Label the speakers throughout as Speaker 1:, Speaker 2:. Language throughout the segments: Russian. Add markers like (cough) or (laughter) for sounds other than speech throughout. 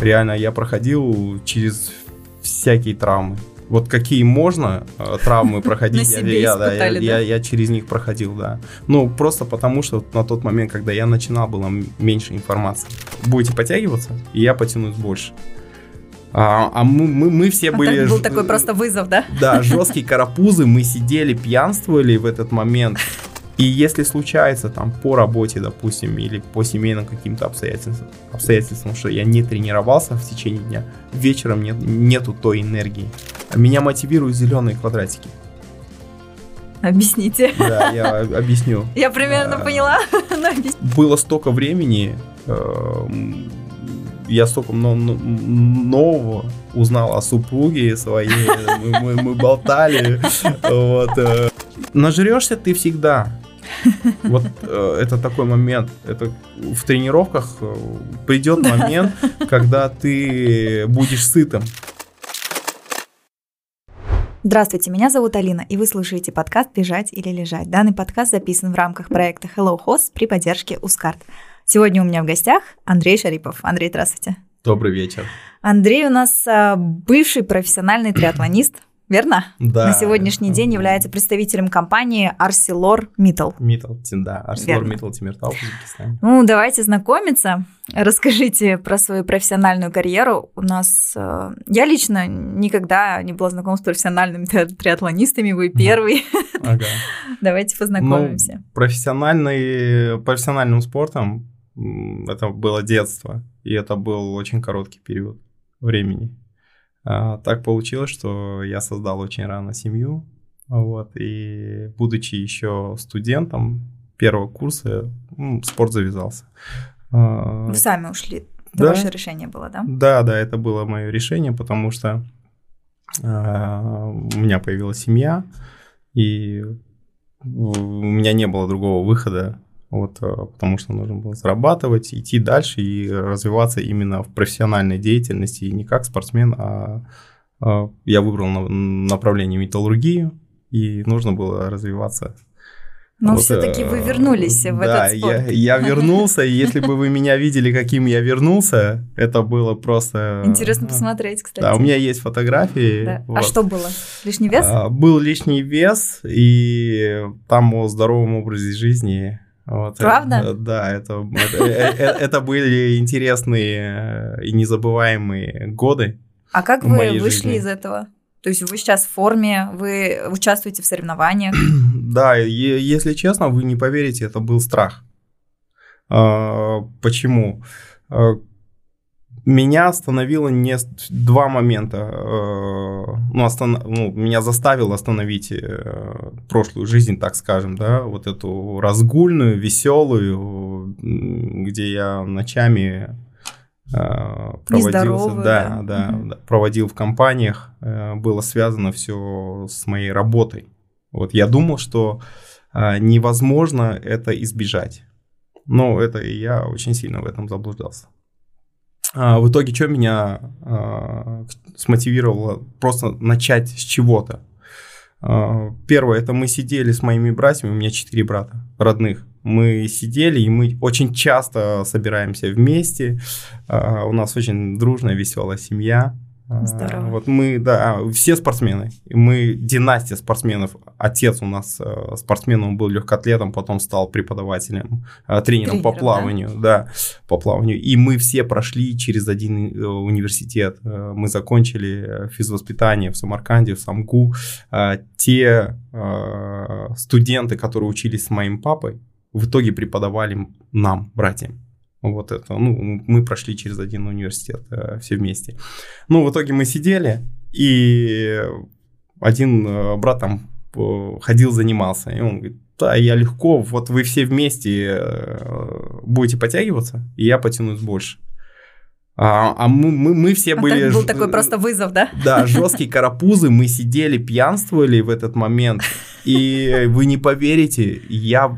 Speaker 1: Реально, я проходил через всякие травмы. Вот какие можно э, травмы (laughs) проходить, я, я, я, я- через них проходил, да. Ну, просто потому, что на тот момент, когда я начинал, было меньше информации. Будете подтягиваться, и я потянусь больше. А, а мы, мы, мы все
Speaker 2: А
Speaker 1: были...
Speaker 2: был такой просто вызов, да?
Speaker 1: Да, (laughs) жесткие карапузы, мы сидели, пьянствовали в этот момент. И если случается там по работе, допустим, или по семейным каким-то обстоятельствам, обстоятельствам, что я не тренировался в течение дня, вечером нет, нету той энергии. Меня мотивируют зеленые квадратики.
Speaker 2: Объясните.
Speaker 1: Да, я (laughs) объясню.
Speaker 2: Я примерно
Speaker 1: А.
Speaker 2: поняла. (laughs)
Speaker 1: Было столько времени, эм, я столько но- но- нового узнал о супруге своей, (laughs) мы, мы- мы болтали. Вот, э. Нажрешься ты всегда. Вот э, это такой момент. Это в тренировках э, придет момент, когда ты будешь сытым.
Speaker 2: Здравствуйте, меня зовут Алина, и вы слушаете подкаст «Бежать или лежать». Данный подкаст записан в рамках проекта Hello Host при поддержке Ускарт. Сегодня у меня в гостях Андрей Шарипов. Андрей, здравствуйте.
Speaker 1: Добрый вечер.
Speaker 2: Андрей у нас а, бывший профессиональный триатлонист, верно?
Speaker 1: Да.
Speaker 2: На сегодняшний день является представителем компании ArcelorMittal.
Speaker 1: Миттл, да, Миттл Тимиртау в Узбекистане.
Speaker 2: Ну, давайте знакомиться. Расскажите про свою профессиональную карьеру. У нас... э, Я лично никогда не была знакома с профессиональными триатлонистами, вы первый.
Speaker 1: Ага. (laughs)
Speaker 2: Давайте познакомимся.
Speaker 1: Ну, профессиональный, профессиональным спортом это было детство, и это был очень короткий период времени. А, так получилось, что я создал очень рано семью, вот, и будучи еще студентом первого курса, м, спорт завязался. А,
Speaker 2: Вы сами ушли. Это
Speaker 1: Да.
Speaker 2: ваше решение было, да?
Speaker 1: да, да, это было мое решение, потому что а, у меня появилась семья, и у меня не было другого выхода, вот, а, потому что нужно было зарабатывать, идти дальше и развиваться именно в профессиональной деятельности, и не как спортсмен, а, а я выбрал на- направление металлургию, и нужно было развиваться
Speaker 2: Но
Speaker 1: вот,
Speaker 2: все-таки вы
Speaker 1: э,
Speaker 2: вернулись в
Speaker 1: да,
Speaker 2: этот спорт.
Speaker 1: Я, я (laughs) вернулся, и если бы вы меня видели, каким я вернулся, это было просто...
Speaker 2: Интересно
Speaker 1: э,
Speaker 2: посмотреть, кстати.
Speaker 1: Да, у меня есть фотографии.
Speaker 2: Да. А что было? Лишний вес?
Speaker 1: А, Был лишний вес, и там о здоровом образе жизни. Вот,
Speaker 2: Правда?
Speaker 1: э, Да, это, это, э, э, это были интересные э, и незабываемые годы.
Speaker 2: А как вы вышли из этого? То есть вы сейчас в форме, вы участвуете в соревнованиях. (clears throat)
Speaker 1: Да, если честно, вы не поверите, это был страх. А, Почему? Меня остановило не два момента. э, Ну, остан- ну, меня заставил остановить э, прошлую жизнь, так скажем, да, вот эту разгульную, веселую, где я ночами э, проводил, да,
Speaker 2: да.
Speaker 1: да, да, проводил в компаниях, было связано все с моей работой. Вот я думал, что невозможно это избежать. Но это и я очень сильно в этом заблуждался. А, в итоге, что меня а, смотивировало просто начать с чего-то? А, первое, это мы сидели с моими братьями, у меня четыре брата родных. Мы сидели, и мы очень часто собираемся вместе. А, у нас очень дружная, веселая семья. А,
Speaker 2: Здорово.
Speaker 1: Вот мы, да, все спортсмены. Мы династия спортсменов. Отец у нас э, спортсмен, он был легкоатлетом, потом стал преподавателем, э, тренером по
Speaker 2: Тренером, да?
Speaker 1: плаванию, да? по плаванию. И мы все прошли через один э, университет. Мы закончили физвоспитание в Самарканде, в Самгу. Те студенты, которые учились с моим папой, в итоге преподавали нам, братьям. Вот это, ну, мы прошли через один университет э, все вместе. Ну, в итоге мы сидели, и один э, брат там э, ходил, занимался, и он говорит, да, я легко, вот вы все вместе э, будете подтягиваться, и я потянусь больше. А, а мы, мы, мы все
Speaker 2: А
Speaker 1: были...
Speaker 2: так был такой просто вызов, да?
Speaker 1: да, жесткие карапузы, мы сидели, пьянствовали в этот момент, и вы не поверите, я,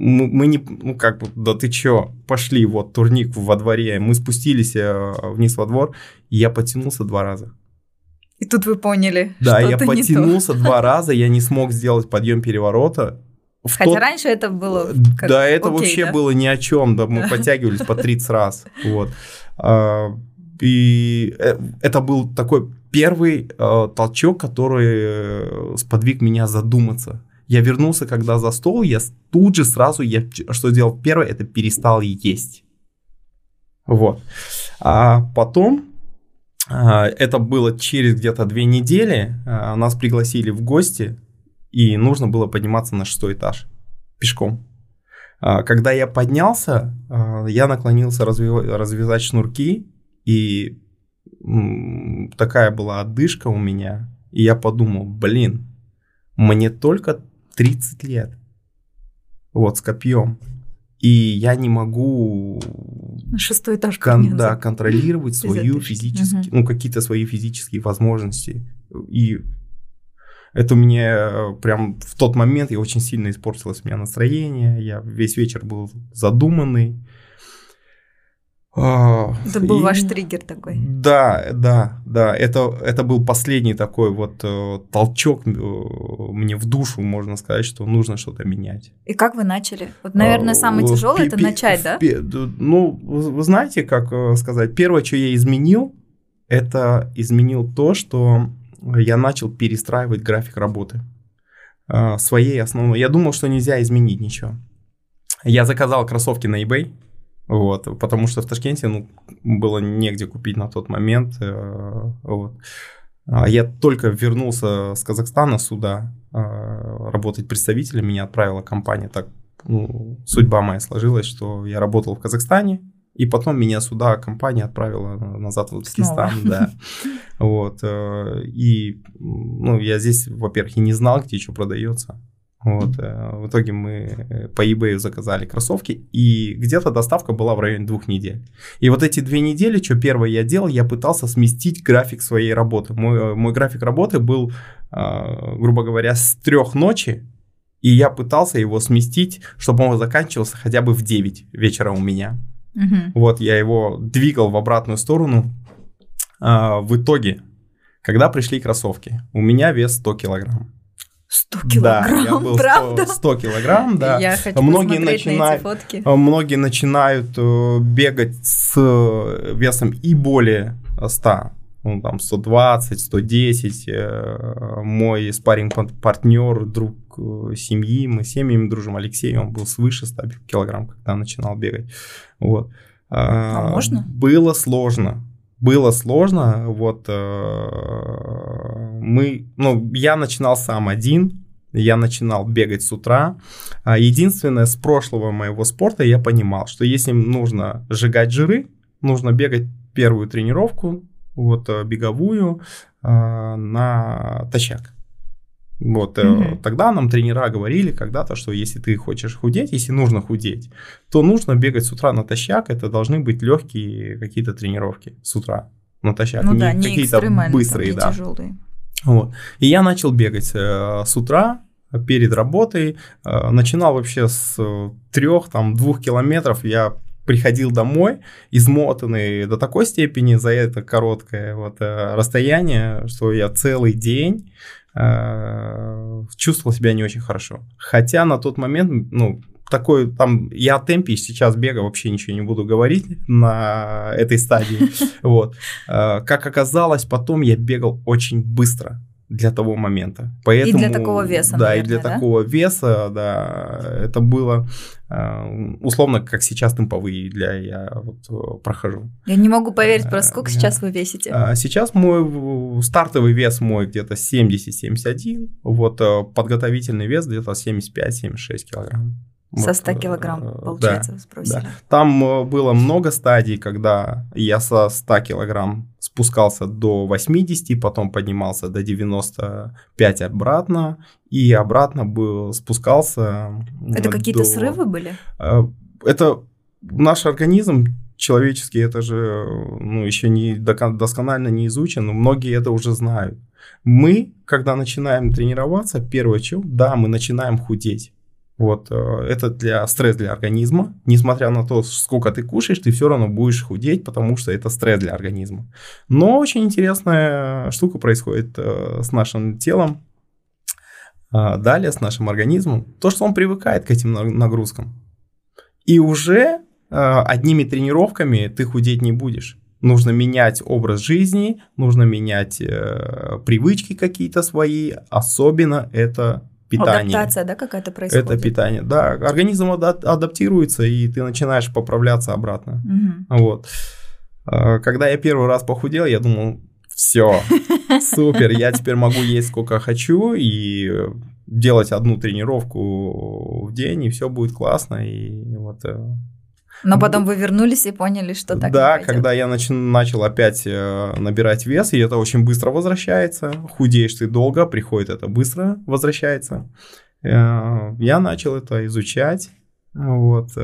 Speaker 1: мы, мы не, ну как бы, да ты чё, пошли, вот турник во дворе, мы спустились э, вниз во двор, и я потянулся два раза.
Speaker 2: И тут вы поняли,
Speaker 1: Да, я
Speaker 2: что-то не то.
Speaker 1: потянулся два раза, я не смог сделать подъем переворота. В
Speaker 2: Хотя
Speaker 1: тот-
Speaker 2: раньше это было как
Speaker 1: да, это
Speaker 2: окей,
Speaker 1: вообще
Speaker 2: да?
Speaker 1: было ни о чем, да, мы подтягивались по 30 раз, вот. А, и э, это был такой первый э, толчок, который сподвиг меня задуматься. Я вернулся, когда за стол, я тут же сразу, я что сделал первое, это перестал есть. Вот. А потом, это было через где-то две недели, нас пригласили в гости, и нужно было подниматься на шестой этаж пешком. Когда я поднялся, я наклонился развязать шнурки, и такая была отдышка у меня, и я подумал, блин, мне только 30 лет, вот, с копьем, и я не могу
Speaker 2: шестой этаж
Speaker 1: кон, да, контролировать свою физические, угу. ну, какие-то свои физические возможности. И это мне э, прям в тот момент я очень сильно испортилось у меня настроение, я весь вечер был задуманный,
Speaker 2: это был и... ваш триггер такой.
Speaker 1: Да, да, да. Это, это был последний такой вот э, толчок э, мне в душу, можно сказать, что нужно что-то менять.
Speaker 2: И как вы начали? Вот, наверное, самое тяжелое это начать, да?
Speaker 1: Ну, вы знаете, как э, сказать, первое, что я изменил, это изменил то, что я начал перестраивать график работы своей основной. Я думал, что нельзя изменить ничего. Я заказал кроссовки на eBay вот, потому что в Ташкенте ну, было негде купить на тот момент. Э, вот. А я только вернулся с Казахстана сюда э, работать представителем, меня отправила компания. Так ну, судьба моя сложилась, что я работал в Казахстане, и потом меня сюда компания отправила назад в Узбекистан, да. Вот. Э, и ну, я здесь, во-первых, и не знал, где что продается. Вот, э, в итоге мы э, по eBay заказали кроссовки, и где-то доставка была в районе двух недель. И вот эти две недели, что первое я делал, я пытался сместить график своей работы. Мой, э, мой график работы был, грубо говоря, с трех ночи, и я пытался его сместить, чтобы он заканчивался хотя бы в 9 вечера у меня. Угу. Вот, я его двигал в обратную сторону. В итоге, когда пришли кроссовки, у меня вес 100 килограмм.
Speaker 2: 100 килограмм, да, я был 100, правда?
Speaker 1: 100 килограмм, да.
Speaker 2: Я хочу многие начинают, на эти фотки.
Speaker 1: Многие начинают э, бегать с э, весом и более 100, ну, там 120, 110. Э, мой спаринг партнер друг семьи, мы семьями дружим, Алексей, он был свыше 100 килограмм, когда начинал бегать. Вот.
Speaker 2: А, а можно?
Speaker 1: Было сложно было сложно. Вот э, мы, ну, я начинал сам один, я начинал бегать с утра. А единственное, с прошлого моего спорта я понимал, что если нужно сжигать жиры, нужно бегать первую тренировку, вот э, беговую, э, на тащак. Вот угу. тогда нам тренера говорили когда-то, что если ты хочешь худеть, если нужно худеть, то нужно бегать с утра натощак. Это должны быть легкие какие-то тренировки с утра натощак,
Speaker 2: ну, не да, не какие-то быстрые, да. Тяжелые.
Speaker 1: Вот. И я начал бегать э, с утра перед работой. Э, начинал вообще с э, трех, там, двух километров. Я приходил домой, измотанный до такой степени за это короткое вот, э, расстояние, что я целый день чувствовал себя не очень хорошо. Хотя на тот момент, ну, такой там, я о темпе сейчас бега вообще ничего не буду говорить на этой стадии. (laughs) Вот. Э, как оказалось, потом я бегал очень быстро для того момента. Поэтому,
Speaker 2: и для такого веса,
Speaker 1: Да,
Speaker 2: наверное,
Speaker 1: и для
Speaker 2: да?
Speaker 1: такого веса, да, это было э, условно, как сейчас темповые для я вот э, прохожу.
Speaker 2: Я не могу поверить, просто сколько сейчас вы весите?
Speaker 1: А сейчас мой стартовый вес мой где-то 70-71, вот э, подготовительный вес где-то 75-76 килограмм.
Speaker 2: Со 100 килограмм, получается, да, сбросили. Да.
Speaker 1: Там было много стадий, когда я со 100 килограмм спускался до 80, потом поднимался до 95 обратно, и обратно был, спускался...
Speaker 2: Это какие-то срывы были?
Speaker 1: Э, это наш организм человеческий, это же ну, еще не досконально не изучен, но многие это уже знают. Мы, когда начинаем тренироваться, первое чем, да, мы начинаем худеть. Вот, э, это для стресс для организма. Несмотря на то, сколько ты кушаешь, ты все равно будешь худеть, потому что это стресс для организма. Но очень интересная штука происходит э, с нашим телом, э, далее с нашим организмом. То, что он привыкает к этим нагрузкам. И уже одними тренировками ты худеть не будешь. Нужно менять образ жизни, нужно менять привычки какие-то свои, особенно это питание.
Speaker 2: Адаптация, да, какая-то происходит?
Speaker 1: Это питание, да. Организм ада- адаптируется, и ты начинаешь поправляться обратно.
Speaker 2: Угу.
Speaker 1: Вот. А, Когда я первый раз похудел, я думал, все, (laughs) супер, я теперь могу есть сколько хочу и делать одну тренировку в день, и все будет классно. И вот э,
Speaker 2: Но потом вы вернулись и поняли, что так
Speaker 1: да, когда я нач- начал опять э, набирать вес, и это очень быстро возвращается, худеешь ты долго, приходит это быстро возвращается. Э, Я начал это изучать, вот.
Speaker 2: Ну,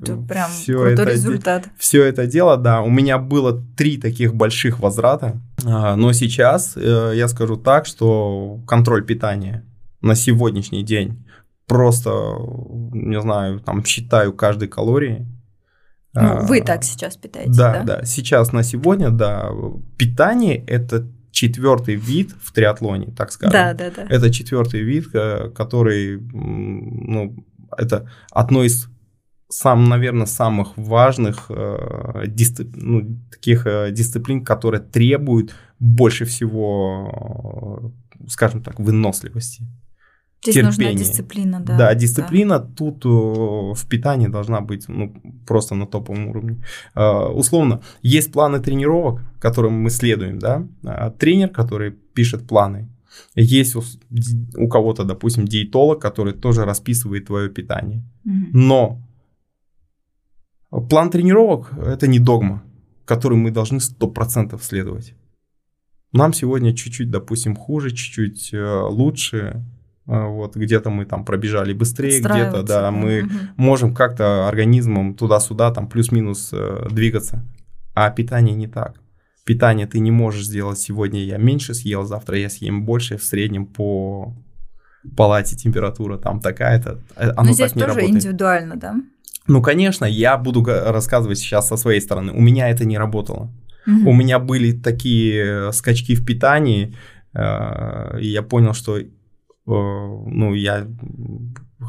Speaker 2: это прям
Speaker 1: всё
Speaker 2: крутой
Speaker 1: это
Speaker 2: результат.
Speaker 1: все это дело, да, у меня было три таких больших возврата, а, но сейчас э, я скажу так, что контроль питания на сегодняшний день просто, не знаю, там считаю каждой калории.
Speaker 2: Ну,
Speaker 1: А,
Speaker 2: вы так сейчас питаетесь,
Speaker 1: да,
Speaker 2: да?
Speaker 1: да, сейчас на сегодня, да, питание это четвертый вид в триатлоне, так скажем.
Speaker 2: Да, да, да.
Speaker 1: Это четвертый вид, э, который, ну, это одно из сам, наверное, самых важных э, дисцип- ну, таких э, дисциплин, которые требуют больше всего, э, скажем так, выносливости.
Speaker 2: Здесь нужна
Speaker 1: терпение.
Speaker 2: дисциплина, да.
Speaker 1: Да, дисциплина тут э, в питании должна быть ну, просто на топовом уровне. Э, условно, есть планы тренировок, которым мы следуем, да. А тренер, который пишет планы. Есть у, у кого-то, допустим, диетолог, который тоже расписывает твое питание.
Speaker 2: Мгм.
Speaker 1: Но план тренировок – это не догма, которой мы должны 100% следовать. Нам сегодня чуть-чуть, допустим, хуже, чуть-чуть э, лучше. Э, Вот где-то мы там пробежали быстрее, где-то, да, мы
Speaker 2: Мгм.
Speaker 1: можем как-то организмом туда-сюда, там плюс-минус э, двигаться. А питание не так. Питание ты не можешь сделать сегодня я меньше съел, завтра я съем больше, в среднем по палате температура там такая-то. э, Оно
Speaker 2: Но здесь
Speaker 1: так не
Speaker 2: тоже
Speaker 1: работает.
Speaker 2: индивидуально, да?
Speaker 1: Ну, конечно, я буду рассказывать сейчас со своей стороны. У меня это не работало.
Speaker 2: Мгм.
Speaker 1: У меня были такие э, скачки в питании, э, и я понял, что ну, я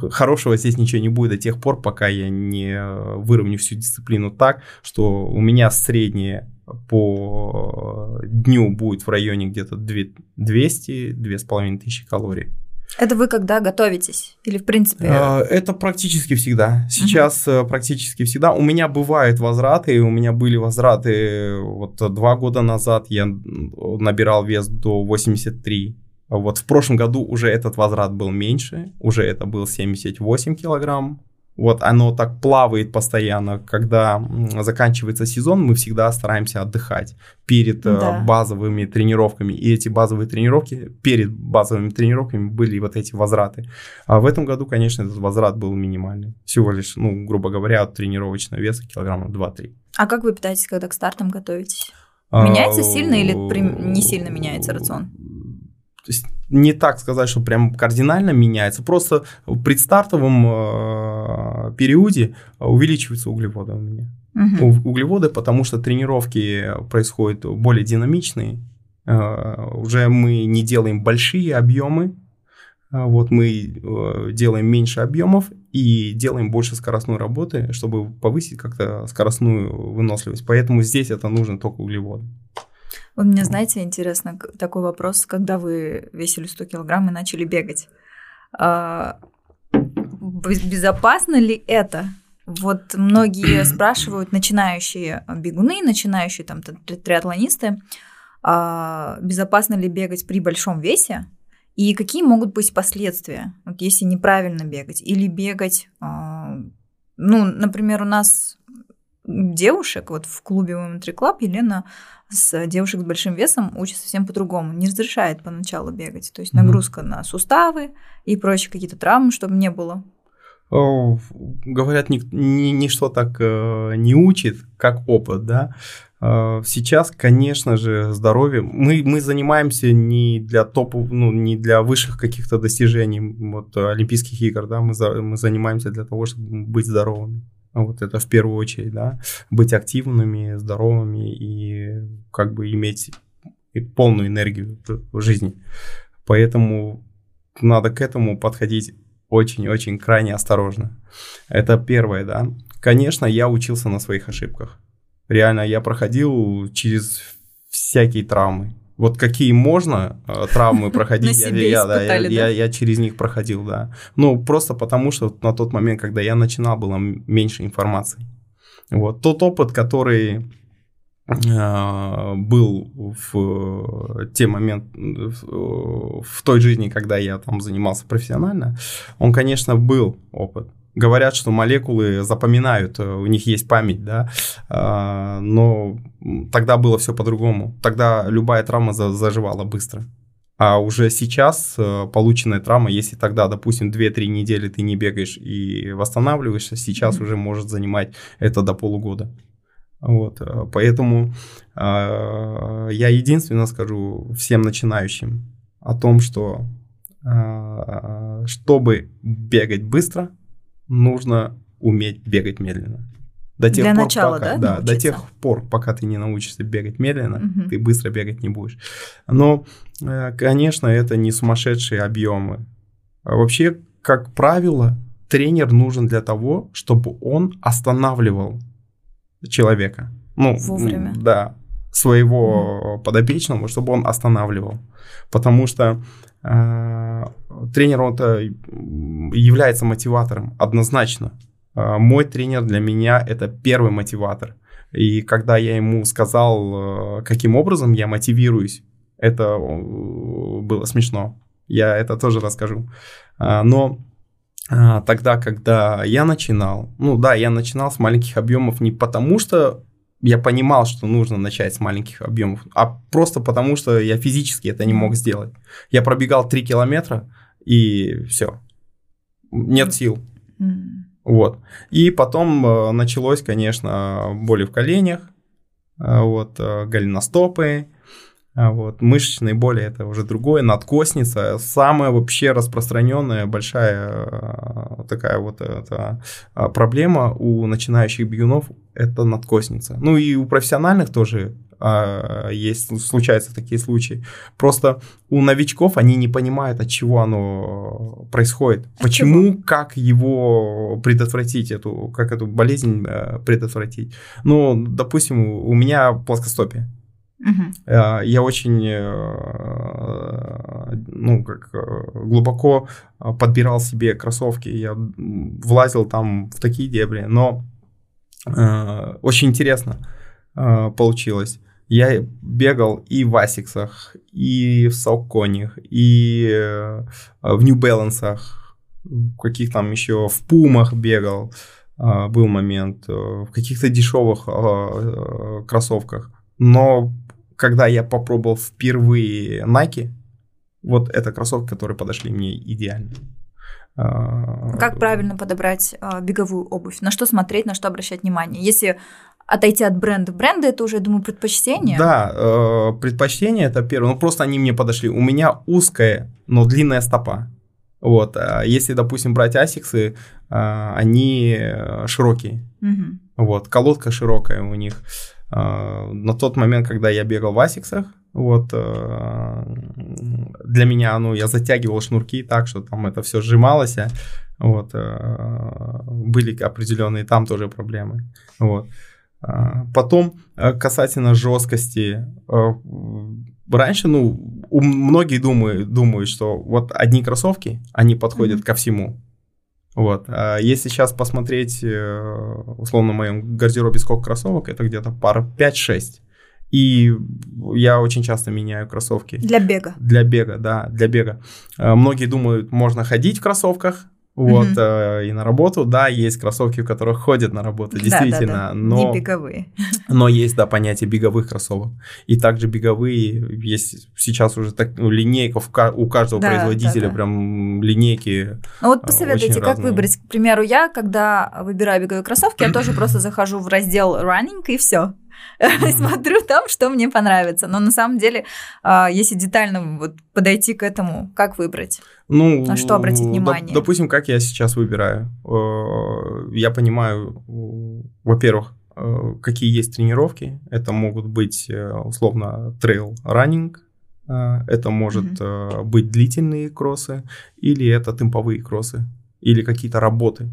Speaker 1: хорошего здесь ничего не будет до тех пор, пока я не э, выровню всю дисциплину так, что у меня среднее по дню будет в районе где-то 200-2,5 тысячи калорий.
Speaker 2: Это вы когда готовитесь? Или, в принципе...
Speaker 1: Э, Это практически всегда. Сейчас э, практически всегда. У меня бывают возвраты. У меня были возвраты вот э, два года назад. Я набирал вес до 83. Вот в прошлом году уже этот возврат был меньше. Уже это был 78 килограмм. Вот оно так плавает постоянно. Когда заканчивается сезон, мы всегда стараемся отдыхать перед э,
Speaker 2: Да.
Speaker 1: базовыми тренировками. И эти базовые тренировки, перед базовыми тренировками были вот эти возвраты. А в этом году, конечно, этот возврат был минимальный. Всего лишь, ну, грубо говоря, от тренировочного веса килограмма 2-3.
Speaker 2: А как вы питаетесь, когда к стартам готовитесь? Меняется сильно или не сильно меняется рацион?
Speaker 1: То есть не так сказать, что прям кардинально меняется, просто в предстартовом э, периоде увеличиваются углеводы у меня.
Speaker 2: Мгм.
Speaker 1: У- Углеводы, потому что тренировки происходят более динамичные. Э, Уже мы не делаем большие объемы, а вот мы э, делаем меньше объемов и делаем больше скоростной работы, чтобы повысить как-то скоростную выносливость. Поэтому здесь это нужно только углеводы.
Speaker 2: Вы мне знаете, интересно такой вопрос, когда вы весили 100 килограмм и начали бегать. а, безопасно ли это? Вот многие (clears throat) спрашивают, начинающие бегуны, начинающие там триатлонисты, а, безопасно ли бегать при большом весе? И какие могут быть последствия, вот если неправильно бегать? Или бегать, а, ну, например, у нас девушек, вот в клубе Women 3 Club Елена с девушек с большим весом учит совсем по-другому. Не разрешает поначалу бегать. То есть нагрузка на суставы и прочие какие-то травмы, чтобы не было.
Speaker 1: О, Говорят, ни- ни- ничто так э, не учит, как опыт, да. Э, Сейчас, конечно же, здоровье. Мы, мы занимаемся не для топов, ну, не для высших каких-то достижений вот, э, Олимпийских игр, да, мы, за- мы занимаемся для того, чтобы быть здоровыми. Вот это в первую очередь, да, быть активными, здоровыми и как бы иметь полную энергию в жизни. Поэтому надо к этому подходить очень-очень крайне осторожно. Это первое, да. Конечно, я учился на своих ошибках. Реально, я проходил через всякие травмы. Вот какие можно э, травмы (laughs) проходить, я, я, да, я, я, я через них проходил, да. Ну, просто потому, что на тот момент, когда я начинал, было меньше информации. Вот. Тот опыт, который э, был в те моменты, в той жизни, когда я там занимался профессионально, он, конечно, был опыт говорят, что молекулы запоминают, э, у них есть память, да, а, но тогда было все по-другому. Тогда любая травма заживала быстро. А уже сейчас э, полученная травма, если тогда, допустим, 2-3 недели ты не бегаешь и восстанавливаешься, сейчас уже может занимать это до полугода. Вот, э, поэтому э, я единственно скажу всем начинающим о том, что э, чтобы бегать быстро, нужно уметь бегать медленно.
Speaker 2: До тех Для пор, начала,
Speaker 1: пока,
Speaker 2: да?
Speaker 1: Да, до тех пор, пока ты не научишься бегать медленно, угу. ты быстро бегать не будешь. Но, э, конечно, это не сумасшедшие объемы. А вообще, как правило, тренер нужен для того, чтобы он останавливал человека. Ну,
Speaker 2: Вовремя.
Speaker 1: Да, своего подопечного, чтобы он останавливал. Потому что э, тренер он является мотиватором однозначно. Э, мой тренер для меня это первый мотиватор. И когда я ему сказал, э, каким образом я мотивируюсь, это э, было смешно. Я это тоже расскажу. Но тогда, когда я начинал, ну да, я начинал с маленьких объемов не потому, что я понимал, что нужно начать с маленьких объемов, а просто потому, что я физически это не мог сделать. Я пробегал 3 километра, и все. Нет сил. Вот. И потом э, началось, конечно, боли в коленях, э, вот, э, голеностопы, вот, мышечные боли это уже другое, надкосница, самая вообще распространенная большая такая вот эта проблема у начинающих бегунов это надкосница. Ну и у профессиональных тоже а, есть, случаются такие случаи. Просто у новичков они не понимают, от чего оно происходит. От Почему, чего? как его предотвратить, эту, как эту болезнь э, предотвратить. Ну, допустим, у меня плоскостопие. Угу. Я очень э, ну, как, глубоко подбирал себе кроссовки, я влазил там в такие дебри, но очень интересно получилось. Я бегал и в Асиксах, и в Салконях, и э, в Нью Балансах, каких там еще, в Пумах бегал, был момент, э, в каких-то дешевых э, кроссовках. Но когда я попробовал впервые Nike, вот это кроссовки, которые подошли мне идеально.
Speaker 2: А, как правильно подобрать беговую обувь? На что смотреть, на что обращать внимание? Если отойти от бренда. Бренды это уже, я думаю, предпочтение.
Speaker 1: Да, э, предпочтение это первое. Ну, просто они мне подошли. У меня узкая, но длинная стопа. Вот. А если, допустим, брать асиксы, э, они широкие. Угу. Вот. Колодка широкая у них. Э, на тот момент, когда я бегал в асиксах, вот, э, для меня, ну, я затягивал шнурки так, что там это все сжималось, вот, э, были определенные там тоже проблемы, вот. Потом э, касательно жесткости. Э, раньше, ну, многие думают, думают, что вот одни кроссовки, они подходят mm-hmm. ко всему. Вот. А если сейчас посмотреть, э, условно, в моем гардеробе сколько кроссовок, это где-то пара 5-6. И я очень часто меняю кроссовки.
Speaker 2: Для бега.
Speaker 1: Для бега, да, для бега. Многие думают, можно ходить в кроссовках, вот, угу. э, и на работу, да, есть кроссовки, в которых ходят на работу, действительно, да, да, да. но...
Speaker 2: Не беговые. (laughs)
Speaker 1: Но есть, да, понятие беговых кроссовок. И также беговые, есть сейчас уже так, ну, линейка у каждого да, производителя, да, да. прям линейки
Speaker 2: Ну вот посоветуйте, как разные. выбрать. К примеру, я, когда выбираю беговые кроссовки, я тоже (clears throat) просто захожу в раздел running и все. (laughs) смотрю там, что мне понравится. Но на самом деле, а, если детально вот подойти к этому, как выбрать? Ну, на что обратить внимание?
Speaker 1: Допустим, как я сейчас выбираю. Э, я понимаю, во-первых, э, какие есть тренировки. Это могут быть э, условно трейл раннинг, это может mm-hmm. быть длительные кроссы, или это темповые кроссы, или какие-то работы.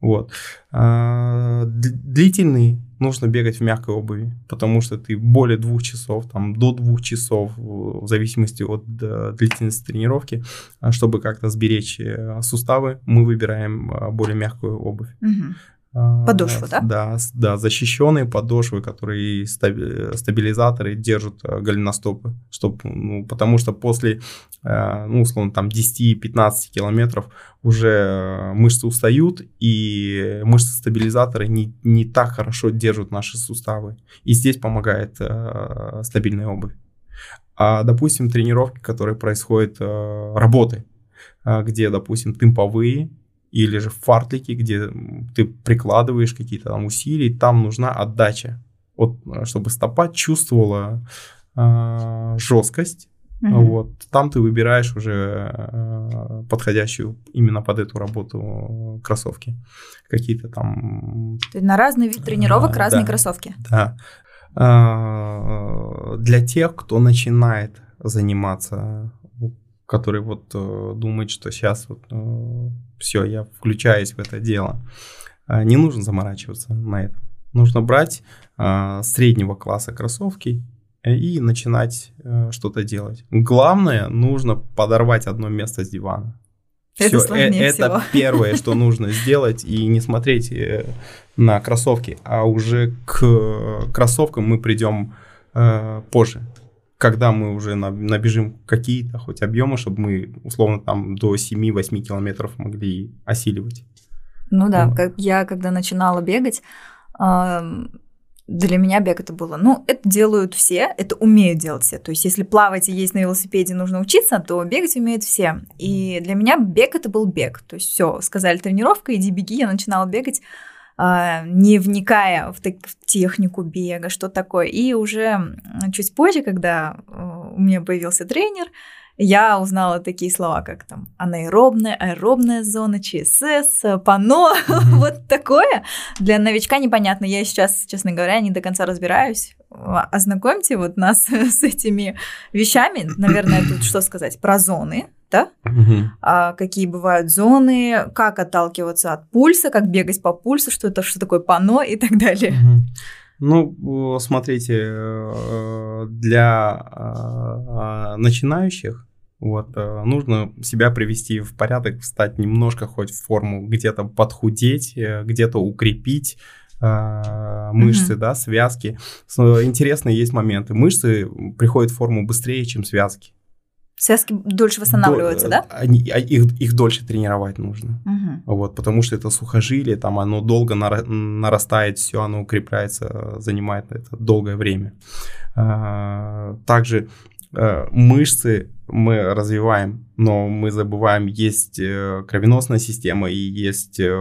Speaker 1: Вот. Длительные нужно бегать в мягкой обуви, потому что ты более двух часов, там до двух часов, в зависимости от э, длительности тренировки, а чтобы как-то сберечь э, суставы, мы выбираем э, более мягкую обувь.
Speaker 2: Угу. Подошвы, да?
Speaker 1: Да, да, защищенные подошвы, которые стабилизаторы держат голеностопы, чтобы, ну, потому что после, ну, условно, там 10-15 километров уже мышцы устают, и мышцы-стабилизаторы не, не так хорошо держат наши суставы. И здесь помогает э, стабильная обувь. А, допустим, тренировки, которые происходят, э, работы, э, где, допустим, темповые, или же фартлики, где ты прикладываешь какие-то там усилия, там нужна отдача, вот, чтобы стопа чувствовала э, жесткость. Mm-hmm. Вот там ты выбираешь уже э, подходящую именно под эту работу кроссовки. Какие-то там.
Speaker 2: То есть на разный вид тренировок а, разные
Speaker 1: да,
Speaker 2: кроссовки.
Speaker 1: Да. А, для тех, кто начинает заниматься который вот э, думает, что сейчас вот э, все, я включаюсь в это дело. Э, не нужно заморачиваться на это. Нужно брать э, среднего класса кроссовки и начинать э, что-то делать. Главное, нужно подорвать одно место с дивана.
Speaker 2: Это Всё,
Speaker 1: э,
Speaker 2: всего.
Speaker 1: Это первое, что (laughs) нужно сделать, и не смотреть э, на кроссовки, а уже к кроссовкам мы придем э, позже когда мы уже набежим какие-то хоть объемы, чтобы мы условно там до 7-8 километров могли осиливать.
Speaker 2: Ну да, вот. как я когда начинала бегать, для меня бег это было, ну, это делают все, это умеют делать все. То есть, если плавать и есть на велосипеде нужно учиться, то бегать умеют все. И для меня бег это был бег. То есть, все, сказали тренировка, иди беги, я начинала бегать не вникая в, в технику бега, что такое. И уже чуть позже, когда э, у меня появился тренер, я узнала такие слова, как там анаэробная, аэробная зона, ЧСС, пано, mm-hmm. (laughs) вот такое. Для новичка непонятно. Я сейчас, честно говоря, не до конца разбираюсь. Ознакомьте вот нас (laughs) с этими вещами. Наверное, тут что сказать про зоны, да? Угу. А, какие бывают зоны, как отталкиваться от пульса, как бегать по пульсу, что это что такое пано и так далее. Угу.
Speaker 1: Ну, смотрите, э, для э, начинающих вот, э, нужно себя привести в порядок, встать немножко хоть в форму, где-то подхудеть, где-то укрепить мышцы, mm да, связки. Интересные есть моменты. Мышцы приходят в форму быстрее, чем связки.
Speaker 2: Связки дольше восстанавливаются, До, да?
Speaker 1: Они, а их, их дольше тренировать нужно. Угу. Вот, потому что это сухожилие, там оно долго нарастает, все, оно укрепляется, занимает это долгое время. А, также э, мышцы мы развиваем, но мы забываем, есть э, кровеносная система и есть э,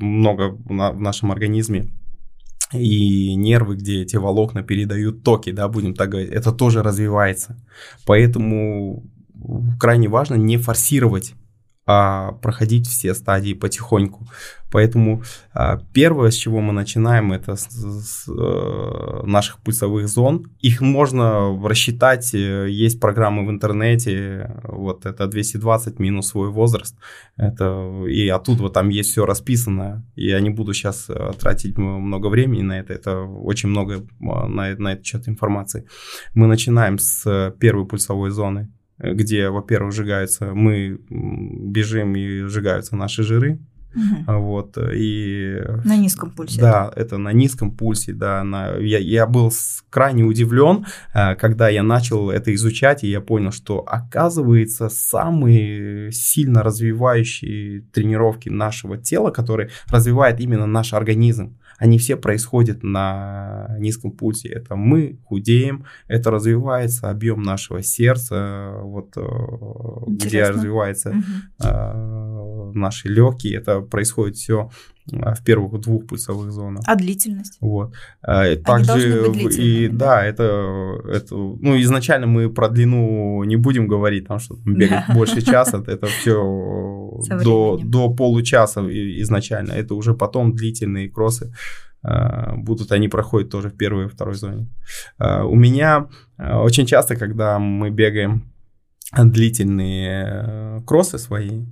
Speaker 1: много в нашем организме и нервы, где эти волокна передают токи, да, будем так говорить, это тоже развивается. Поэтому крайне важно не форсировать а проходить все стадии потихоньку. Поэтому а, первое, с чего мы начинаем, это с, с э, наших пульсовых зон. Их можно рассчитать, э, есть программы в интернете, вот это 220 минус свой возраст. Это, и оттуда там есть все расписано. Я не буду сейчас э, тратить много времени на это, это очень много на, на этот счет информации. Мы начинаем с первой пульсовой зоны где, во-первых, сжигаются, мы бежим и сжигаются наши жиры, Угу. Вот, и...
Speaker 2: На низком пульсе.
Speaker 1: Да, это на низком пульсе, да. На... Я, я был крайне удивлен, э, когда я начал это изучать, и я понял, что, оказывается, самые сильно развивающие тренировки нашего тела, которые развивают именно наш организм, они все происходят на низком пульсе. Это мы худеем, это развивается объем нашего сердца, вот э, где развивается угу. наши легкие. Это происходит все в первых двух пульсовых зонах.
Speaker 2: А длительность?
Speaker 1: Вот. А, также и да, это, это, ну изначально мы про длину не будем говорить, там что (laughs) бегать больше часа, это все до, до получаса изначально. Это уже потом длительные кроссы а, будут, они проходят тоже в первой и второй зоне. А, у меня очень часто, когда мы бегаем длительные кроссы свои,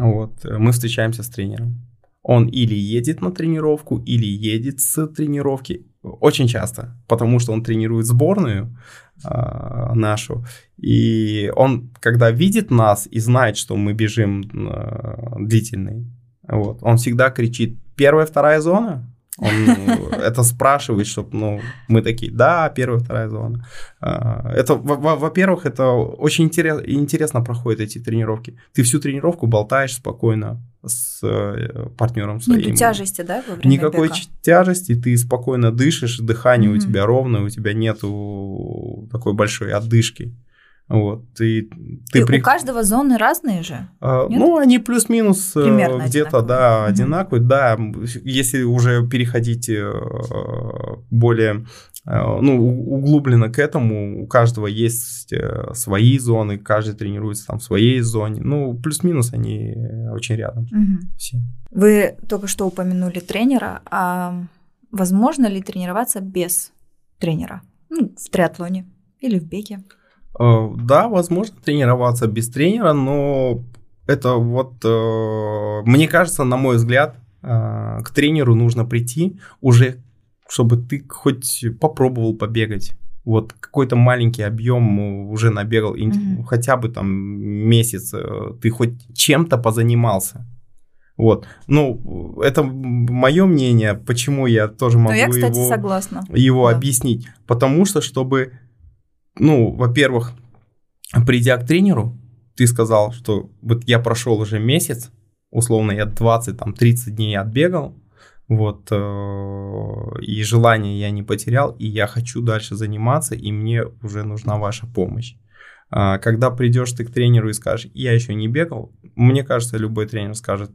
Speaker 1: вот, мы встречаемся с тренером он или едет на тренировку, или едет с тренировки. Очень часто, потому что он тренирует сборную э, нашу. И он, когда видит нас и знает, что мы бежим э, длительный, вот, он всегда кричит «первая, вторая зона», он это спрашивает, чтобы, ну, мы такие, да, первая, вторая зона. А, это, во-первых, это очень интерес, интересно проходят эти тренировки. Ты всю тренировку болтаешь спокойно с э, партнером своим.
Speaker 2: Нету тяжести, да, во время
Speaker 1: Никакой
Speaker 2: бега?
Speaker 1: тяжести, ты спокойно дышишь, дыхание mm-hmm. у тебя ровное, у тебя нету такой большой отдышки. Вот, и ты
Speaker 2: и при... У каждого зоны разные же?
Speaker 1: А, ну, они плюс-минус э, где-то, да, угу. одинаковые. Да, если уже переходить э, более э, ну, углубленно к этому, у каждого есть свои зоны, каждый тренируется там в своей зоне. Ну, плюс-минус они очень рядом угу. все.
Speaker 2: Вы только что упомянули тренера. А возможно ли тренироваться без тренера? Ну, в триатлоне или в беге?
Speaker 1: Э, да, возможно тренироваться без тренера, но это вот, э, мне кажется, на мой взгляд, э, к тренеру нужно прийти уже, чтобы ты хоть попробовал побегать. Вот какой-то маленький объем уже набегал, mm-hmm. хотя бы там месяц, ты хоть чем-то позанимался. Вот. Ну, это мое мнение, почему я тоже могу
Speaker 2: Но я, кстати,
Speaker 1: его,
Speaker 2: согласна.
Speaker 1: его да. объяснить. Потому что, чтобы ну, во-первых, придя к тренеру, ты сказал, что вот я прошел уже месяц, условно, я 20, там, 30 дней отбегал, вот, э, и желание я не потерял, и я хочу дальше заниматься, и мне уже нужна ваша помощь. А, когда придешь ты к тренеру и скажешь, я еще не бегал, мне кажется, любой тренер скажет,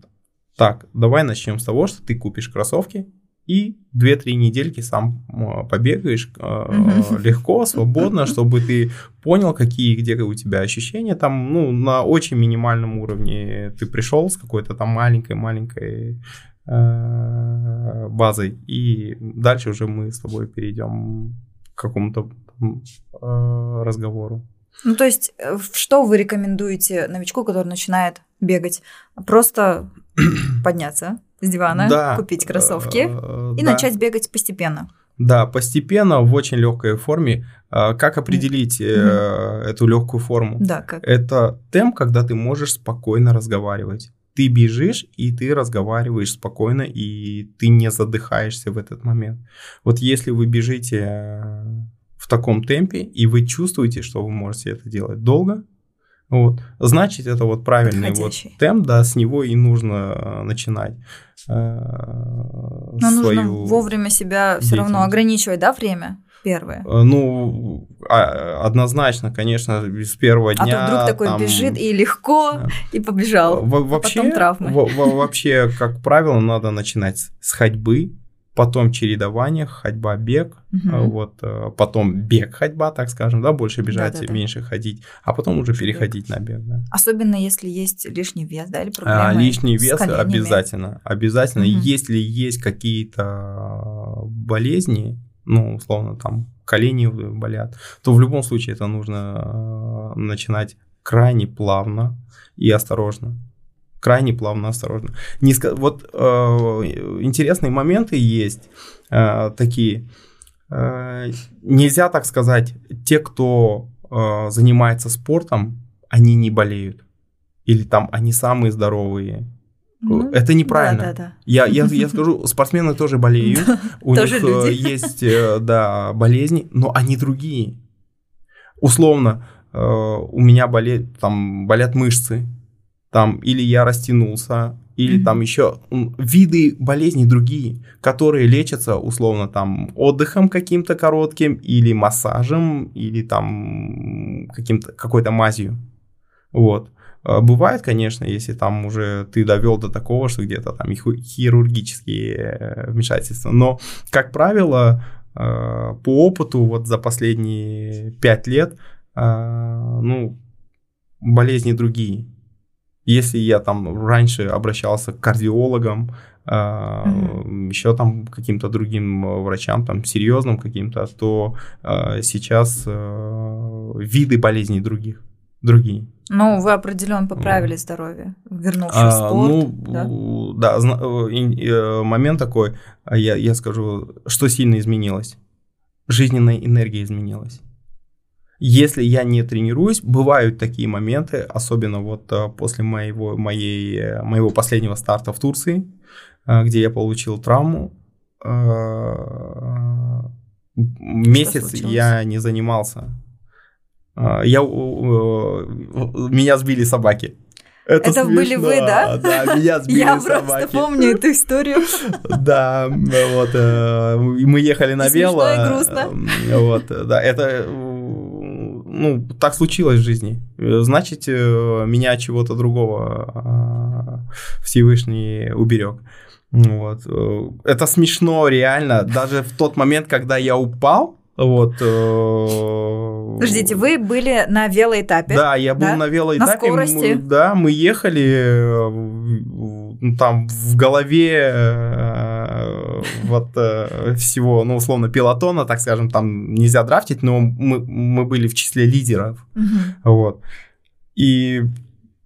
Speaker 1: так, давай начнем с того, что ты купишь кроссовки, и 2-3 недельки сам побегаешь э, легко, свободно, чтобы ты понял, какие где у тебя ощущения. Там, ну, на очень минимальном уровне ты пришел с какой-то там маленькой-маленькой э, базой, и дальше уже мы с тобой перейдем к какому-то э, разговору.
Speaker 2: Ну, то есть, э, что вы рекомендуете новичку, который начинает бегать? Просто (clears throat) подняться с дивана, да, купить кроссовки э, и да. начать бегать постепенно.
Speaker 1: Да, постепенно, в очень легкой форме. А, как определить mm-hmm. эту легкую форму?
Speaker 2: Да, как?
Speaker 1: Это темп, когда ты можешь спокойно разговаривать. Ты бежишь, и ты разговариваешь спокойно, и ты не задыхаешься в этот момент. Вот если вы бежите э, в таком темпе, и вы чувствуете, что вы можете это делать долго, вот. Значит, это вот правильный вот темп, да, с него и нужно э, начинать. Э,
Speaker 2: Но свою нужно вовремя себя все равно ограничивать, да, время первое?
Speaker 1: Э, ну, а, однозначно, конечно, с первого дня.
Speaker 2: А то вдруг такой там... бежит и легко, и побежал, Во- вообще, а потом травмы.
Speaker 1: вообще, как правило, надо начинать с ходьбы, потом чередование, ходьба, бег, угу. вот, э, потом бег, ходьба, так скажем, да, больше бежать, да, да, меньше да. ходить, а потом уже переходить бег. на бег, да.
Speaker 2: Особенно если есть лишний вес, да, или а, проблемы
Speaker 1: а, Лишний вес обязательно, обязательно. Угу. Если есть какие-то болезни, ну, условно, там, колени болят, то в любом случае это нужно э, начинать крайне плавно и осторожно крайне плавно, осторожно. Не, вот э, интересные моменты есть э, такие. Э, нельзя так сказать, те, кто э, занимается спортом, они не болеют. Или там они самые здоровые. Ну, это неправильно. Да, да, да. Я, я, я скажу, спортсмены тоже болеют. У них э, есть э, да, болезни, но они другие. Условно, э, у меня болеют, там, болят мышцы там или я растянулся, или mm-hmm. там еще виды болезней другие, которые лечатся условно там отдыхом каким-то коротким, или массажем, или там каким-то какой-то мазью. Вот. А, бывает, конечно, если там уже ты довел до такого, что где-то там хирургические э, вмешательства. Но, как правило, э, по опыту вот за последние пять лет, э, ну, болезни другие. Если я там раньше обращался к кардиологам, mm-hmm. еще там каким-то другим э, врачам, там серьезным каким-то, то э, сейчас э, виды болезней других. другие.
Speaker 2: Ну, вы определенно поправили здоровье, вернувшись в
Speaker 1: А,
Speaker 2: спорт.
Speaker 1: ну,
Speaker 2: да?
Speaker 1: да, э, момент такой, а я, я скажу, что сильно изменилось. Жизненная энергия изменилась. Если я не тренируюсь, бывают такие моменты, особенно вот э, после моего, моей, э, моего последнего старта в Турции, э, где я получил травму. Месяц я не занимался. Я, меня сбили собаки.
Speaker 2: Это были вы, да?
Speaker 1: Да, меня (laughs) сбили
Speaker 2: Я
Speaker 1: собаки.
Speaker 2: просто помню эту историю. (laughs)
Speaker 1: Да, вот, мы ехали на вело.
Speaker 2: и грустно.
Speaker 1: Вот, да, это, ну, так случилось в жизни. Э, Значит, э, меня от чего-то другого э, Всевышний уберег. Вот. Это смешно, реально. Даже в тот момент, когда я упал, вот... э,
Speaker 2: Подождите, вы были на велоэтапе.
Speaker 1: да, я был
Speaker 2: да?
Speaker 1: на велоэтапе.
Speaker 2: На скорости?
Speaker 1: Мы- да, мы ехали, э, там в голове э, вот всего, ну, условно, пилотона, так скажем, там нельзя драфтить, но мы, мы были в числе лидеров.
Speaker 2: Мгм.
Speaker 1: Вот. И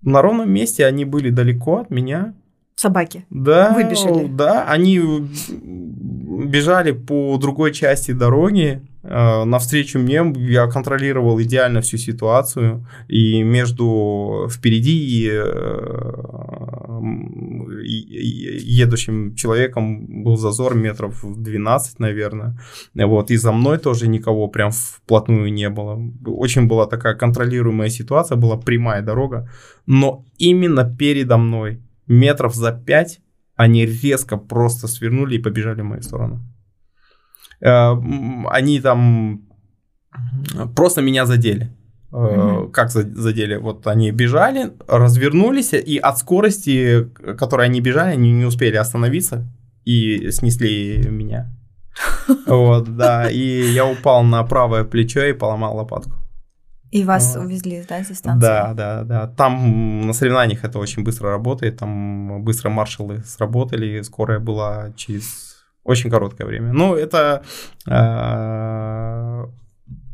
Speaker 1: на ровном месте они были далеко от меня.
Speaker 2: Собаки.
Speaker 1: Да,
Speaker 2: Выбежали.
Speaker 1: Да, они бежали по другой части дороги э, навстречу мне. Я контролировал идеально всю ситуацию. И между впереди и, э, и- и- едущим человеком был зазор метров 12, наверное. Вот. И за мной тоже никого прям вплотную не было. Очень была такая контролируемая ситуация, была прямая дорога. Но именно передо мной метров за пять они резко просто свернули и побежали в мою сторону. Э, Они там просто меня задели.
Speaker 2: Мгм.
Speaker 1: Как за- задели? Вот они бежали, развернулись, и от скорости, которой они бежали, они не успели остановиться и снесли меня. (laughs) Вот, да, и я упал на правое плечо и поломал лопатку.
Speaker 2: И вас
Speaker 1: А.
Speaker 2: увезли, да, с дистанции?
Speaker 1: Да, да, да. Там на соревнованиях это очень быстро работает. Там быстро маршалы сработали. Скорая была через очень короткое время. Ну, это э,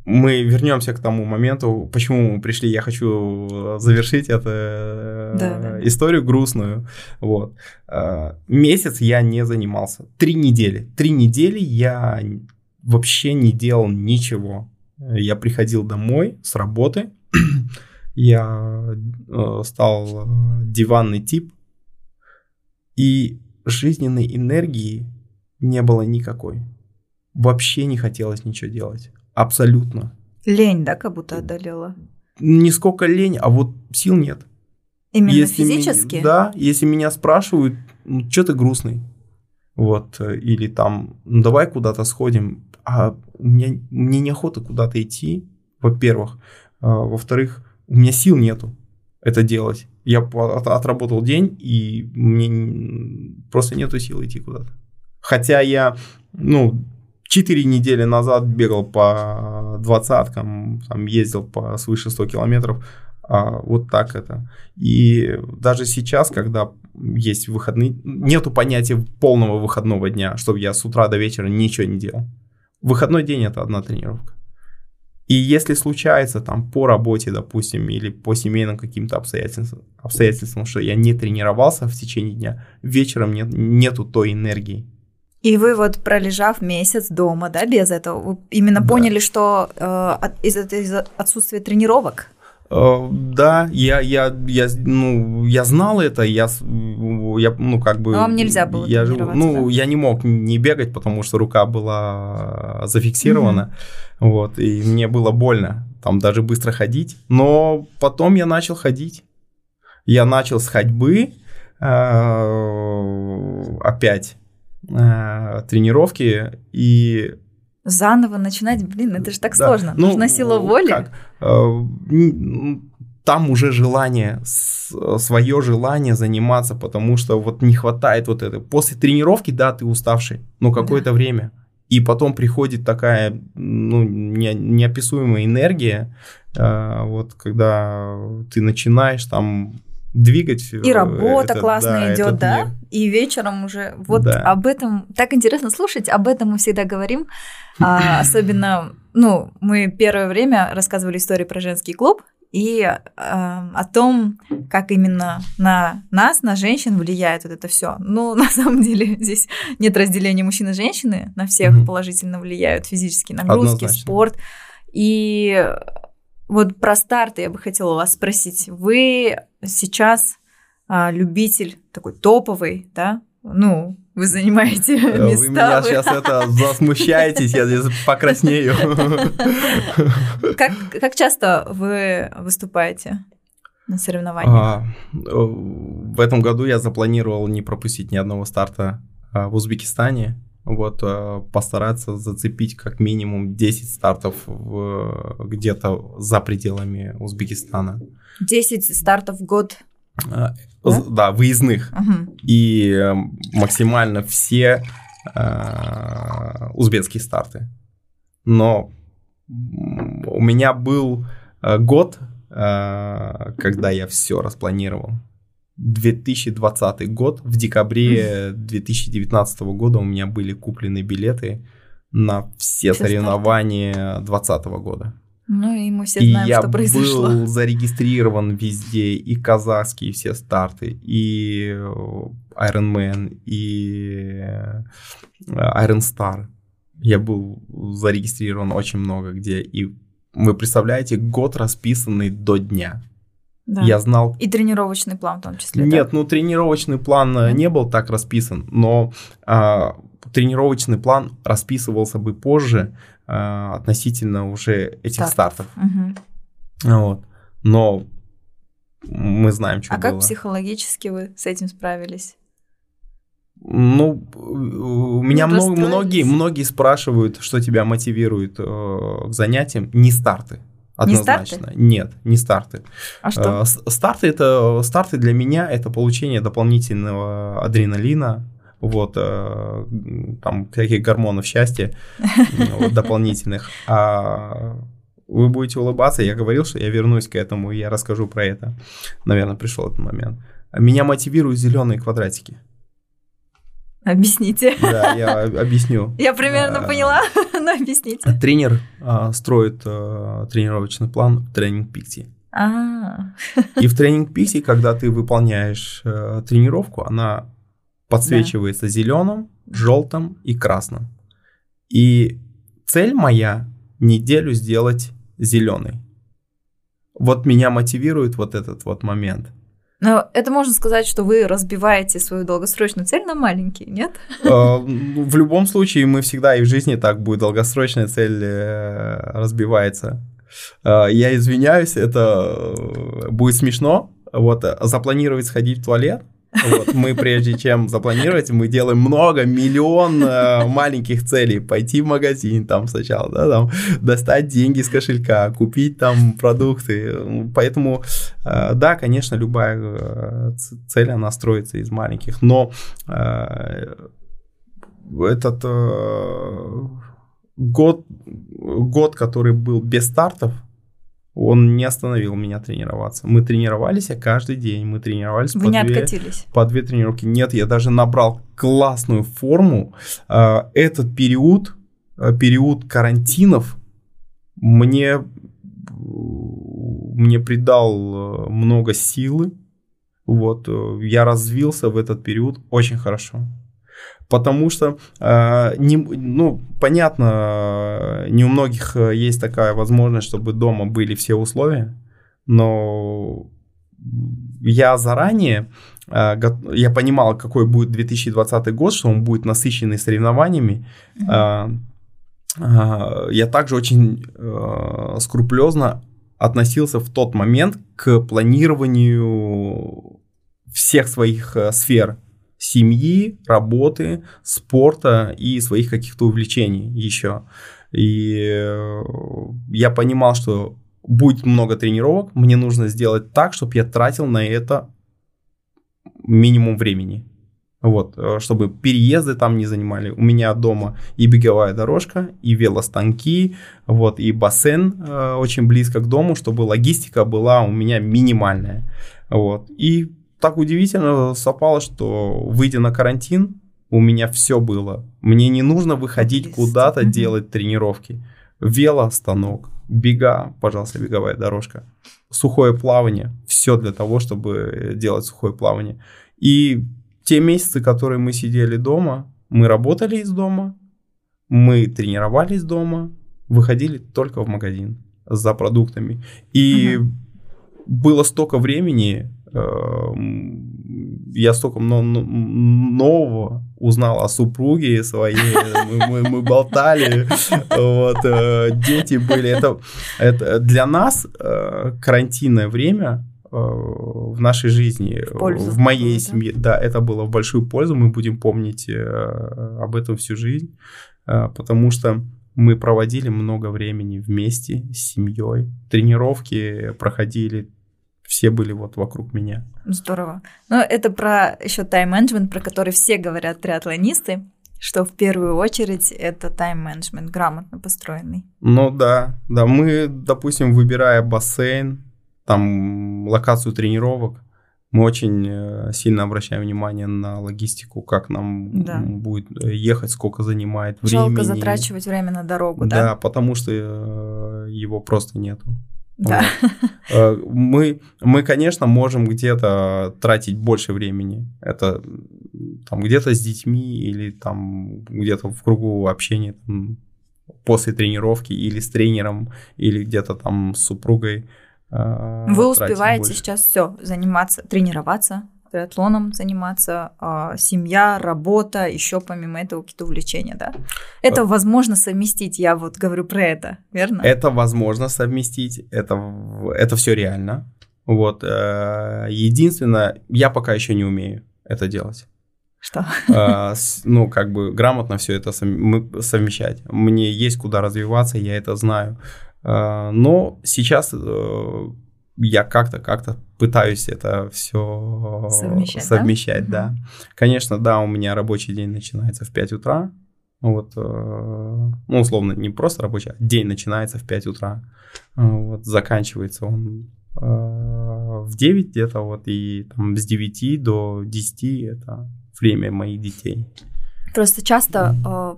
Speaker 1: мы вернемся к тому моменту, почему мы пришли. Я хочу завершить эту э,
Speaker 2: Да, да.
Speaker 1: историю грустную. Вот. Э, Месяц я не занимался. Три недели. Три недели я вообще не делал ничего. Я приходил домой с работы, (clears throat) я э, стал э, диванный тип, и жизненной энергии не было никакой. Вообще не хотелось ничего делать. Абсолютно.
Speaker 2: Лень, да, как будто одолела?
Speaker 1: Не сколько лень, а вот сил нет.
Speaker 2: Именно
Speaker 1: Если
Speaker 2: физически?
Speaker 1: да, если меня спрашивают, ну, что ты грустный? Вот, э, или там, ну, давай куда-то сходим. А у меня, мне неохота куда-то идти, во-первых. А, во-вторых, у меня сил нету это делать. Я отработал день, и мне просто нету сил идти куда-то. Хотя я, ну, 4 недели назад бегал по двадцаткам, там ездил по свыше 100 километров, а вот так это. И даже сейчас, когда есть выходные, нету понятия полного выходного дня, чтобы я с утра до вечера ничего не делал. Выходной день это одна тренировка. И если случается там по работе, допустим, или по семейным каким-то обстоятельствам, обстоятельствам, что я не тренировался в течение дня, вечером нет, нету той энергии.
Speaker 2: И вы вот пролежав месяц дома, да, без этого, вы именно
Speaker 1: Да.
Speaker 2: поняли, что э, от- из- из-за отсутствия тренировок?
Speaker 1: Э, Да, я, я, я, ну, я знал это, я, я, ну, как бы...
Speaker 2: Но вам нельзя было
Speaker 1: я Ну,
Speaker 2: да?
Speaker 1: я не мог не бегать, потому что рука была зафиксирована, вот, и мне было больно, там, даже быстро ходить, но потом я начал ходить. Я начал с ходьбы, э, опять э, тренировки, и
Speaker 2: Заново начинать, блин, это же так
Speaker 1: да.
Speaker 2: сложно.
Speaker 1: Ну,
Speaker 2: Нужна сила воли.
Speaker 1: как? Э, Там уже желание, свое желание заниматься, потому что вот не хватает вот это. После тренировки, да, ты уставший, но какое-то время. И потом приходит такая, ну, не- неописуемая энергия, э, вот когда ты начинаешь там двигать.
Speaker 2: И
Speaker 1: э,
Speaker 2: работа
Speaker 1: этот,
Speaker 2: классно идет,
Speaker 1: этот
Speaker 2: да?
Speaker 1: мир.
Speaker 2: И вечером уже. Вот
Speaker 1: Да.
Speaker 2: об этом так интересно слушать, об этом мы всегда говорим. А, особенно, ну, мы первое время рассказывали истории про женский клуб, и э, о том, как именно на нас, на женщин влияет вот это все. Ну, (laughs) на самом деле, здесь нет разделения мужчин и женщины, на всех mm-hmm. положительно влияют физические нагрузки, Однозначно. спорт. И вот про старты я бы хотела вас спросить. Вы сейчас а, любитель такой топовый, да? Ну, вы занимаете места. Э,
Speaker 1: вы меня вы... сейчас это засмущаетесь, я здесь покраснею.
Speaker 2: Как, как часто вы выступаете на соревнованиях? А,
Speaker 1: в этом году я запланировал не пропустить ни одного старта а, в Узбекистане. Вот, а, постараться зацепить как минимум 10 стартов где-то за пределами Узбекистана.
Speaker 2: 10 стартов в год
Speaker 1: да? да, выездных. Угу. И э, максимально все э, узбекские старты. Но у меня был э, год, э, когда я все распланировал. 2020 год, в декабре 2019 года у меня были куплены билеты на все, все соревнования 2020 года.
Speaker 2: Ну и мы все знаем, и что произошло.
Speaker 1: Я был зарегистрирован везде, и казахские все старты, и Iron Man, и э, Iron Star. Я был зарегистрирован очень много где. И вы представляете, год расписанный до дня. Да. Я знал...
Speaker 2: И тренировочный план в том числе.
Speaker 1: Нет, да? ну тренировочный план mm не был так расписан, но а, тренировочный план расписывался бы позже, а, относительно уже этих Старт. стартов. Угу. Вот. Но мы знаем, что
Speaker 2: А было. как психологически вы с этим справились?
Speaker 1: Ну, у меня много, многие, многие спрашивают, что тебя мотивирует э, к занятиям. Не старты. Однозначно. Не старты? Нет, не старты.
Speaker 2: А что? Э,
Speaker 1: старты это старты для меня это получение дополнительного адреналина, вот, э, там, всяких гормонов счастья (laughs) вот, дополнительных. А вы будете улыбаться, я говорил, что я вернусь к этому, и я расскажу про это. Наверное, пришел этот момент. Меня мотивируют зеленые квадратики.
Speaker 2: Объясните.
Speaker 1: Да, я объясню.
Speaker 2: Я примерно а, поняла, (laughs) но объясните.
Speaker 1: Тренер а, строит а, тренировочный план в тренинг Пикти. А. И в тренинг Пикти, когда ты выполняешь а, тренировку, она подсвечивается зеленым, желтым и красным. И цель моя неделю сделать зеленый. Вот меня мотивирует вот этот вот момент.
Speaker 2: Но это можно сказать, что вы разбиваете свою долгосрочную цель на маленькие, нет?
Speaker 1: А, ну, в любом случае, мы всегда и в жизни так будет, долгосрочная цель э, разбивается. А, я извиняюсь, это э, будет смешно. Вот запланировать сходить в туалет, вот, мы прежде чем запланировать, мы делаем много, миллион э, маленьких целей. Пойти в магазин там сначала, да, там, достать деньги с кошелька, купить там продукты. Поэтому, э, да, конечно, любая э, цель, она строится из маленьких. Но э, этот э, год, год, который был без стартов, он не остановил меня тренироваться. Мы тренировались каждый день, мы тренировались
Speaker 2: Вы по, не две, откатились.
Speaker 1: по две тренировки. Нет, я даже набрал классную форму. А, этот период, а, период карантинов, мне, мне придал много силы. Вот, э, я развился в этот период очень хорошо потому что, э, не, ну, понятно, не у многих э, есть такая возможность, чтобы дома были все условия, но я заранее, э, я понимал, какой будет 2020 год, что он будет насыщенный соревнованиями. Mm-hmm. Я также очень скрупулезно относился в тот момент к планированию всех своих сфер семьи, работы, спорта и своих каких-то увлечений еще. И э, я понимал, что будет много тренировок, мне нужно сделать так, чтобы я тратил на это минимум времени. Вот, э, чтобы переезды там не занимали. У меня дома и беговая дорожка, и велостанки, вот, и бассейн э, очень близко к дому, чтобы логистика была у меня минимальная. Вот, и так удивительно совпало, что выйдя на карантин, у меня все было. Мне не нужно выходить куда-то делать тренировки. Велостанок, бега, пожалуйста, беговая дорожка. Сухое плавание, все для того, чтобы делать сухое плавание. И те месяцы, которые мы сидели дома, мы работали из дома, мы тренировались дома, выходили только в магазин за продуктами. И угу. было столько времени, я столько нового узнал о супруге своей, мы, мы, мы болтали, вот, э, дети были. Это, это для нас э, карантинное время в нашей жизни, в, пользу, в моей да? семье, да, это было в большую пользу, мы будем помнить об этом всю жизнь, потому что мы проводили много времени вместе с семьей, тренировки проходили, все были вот вокруг меня.
Speaker 2: Здорово. Но это про еще тайм-менеджмент, про который все говорят триатлонисты, что в первую очередь это тайм-менеджмент грамотно построенный.
Speaker 1: Ну да, да, мы, допустим, выбирая бассейн, там локацию тренировок, мы очень э, сильно обращаем внимание на логистику, как нам да. будет э, ехать, сколько занимает
Speaker 2: времени. Жалко затрачивать время на дорогу, да?
Speaker 1: Да, потому что э, его просто нету. Да. Вот. Мы, мы, конечно, можем где-то тратить больше времени. Это там где-то с детьми или там где-то в кругу общения там, после тренировки или с тренером или где-то там с супругой.
Speaker 2: Э, Вы успеваете больше. сейчас все заниматься, тренироваться, триатлоном заниматься, э, семья, работа, еще помимо этого какие-то увлечения, да? Это возможно совместить, я вот говорю про это, верно?
Speaker 1: Это возможно совместить, это, это все реально. Вот, э, единственное, я пока еще не умею это делать.
Speaker 2: Что?
Speaker 1: Э, ну, как бы грамотно все это совмещать. Мне есть куда развиваться, я это знаю. А, но сейчас э, я как-то как-то пытаюсь это все совмещать, совмещать да? да. Конечно, да, у меня рабочий день начинается в 5 утра. Вот, э, ну, условно, не просто рабочий, а день начинается в 5 утра. Вот, заканчивается он э, в 9 где-то, вот, и там с 9 до 10 это время моих детей.
Speaker 2: Просто часто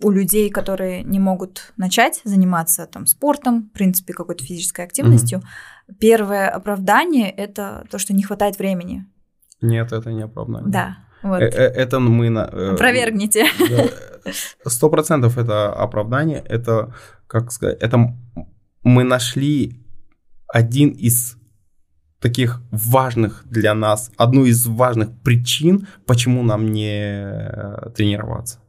Speaker 2: у людей, которые не могут начать заниматься там спортом, в принципе, какой-то физической активностью, угу. первое оправдание это то, что не хватает времени.
Speaker 1: Нет, это не оправдание.
Speaker 2: Да. Вот.
Speaker 1: Э, э, это мы... на.
Speaker 2: Э, Опровергните.
Speaker 1: Сто процентов это оправдание. Это, как сказать, это мы нашли один из таких важных для нас, одну из важных причин, почему нам не тренироваться.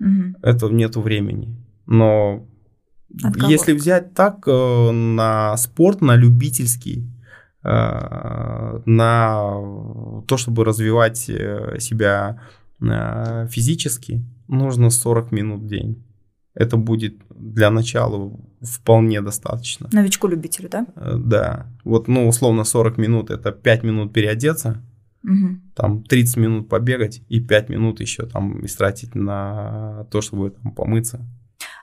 Speaker 1: Угу. Это нету времени. Но если взять так э, на спорт, на любительский, э, на то, чтобы развивать э, себя физически, нужно 40 минут в день. Это будет для начала вполне достаточно.
Speaker 2: Новичку-любителю, да?
Speaker 1: Да. Вот, ну, условно, 40 минут это 5 минут переодеться, Угу. Там 30 минут побегать и 5 минут еще там истратить на то, чтобы там помыться.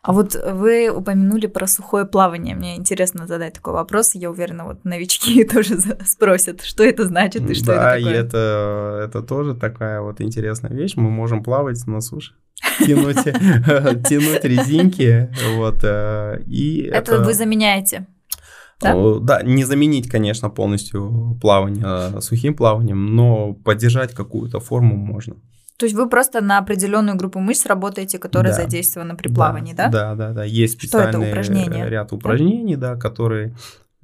Speaker 2: А вот вы упомянули про сухое плавание. Мне интересно задать такой вопрос. Я уверена, вот новички (laughs) тоже спросят, что это значит и что
Speaker 1: да,
Speaker 2: это такое.
Speaker 1: Да, и это, это тоже такая вот интересная вещь. Мы можем плавать на суше тянуть, (laughs) тянуть резинки, вот, э, и
Speaker 2: это... Это вы заменяете?
Speaker 1: Да? Да, не заменить, конечно, полностью плавание сухим плаванием, но поддержать какую-то форму можно.
Speaker 2: То есть вы просто на определенную группу мышц работаете, которая да. задействована при плавании, да?
Speaker 1: Да, да, да. Есть специальный упражнения? ряд упражнений, да, да которые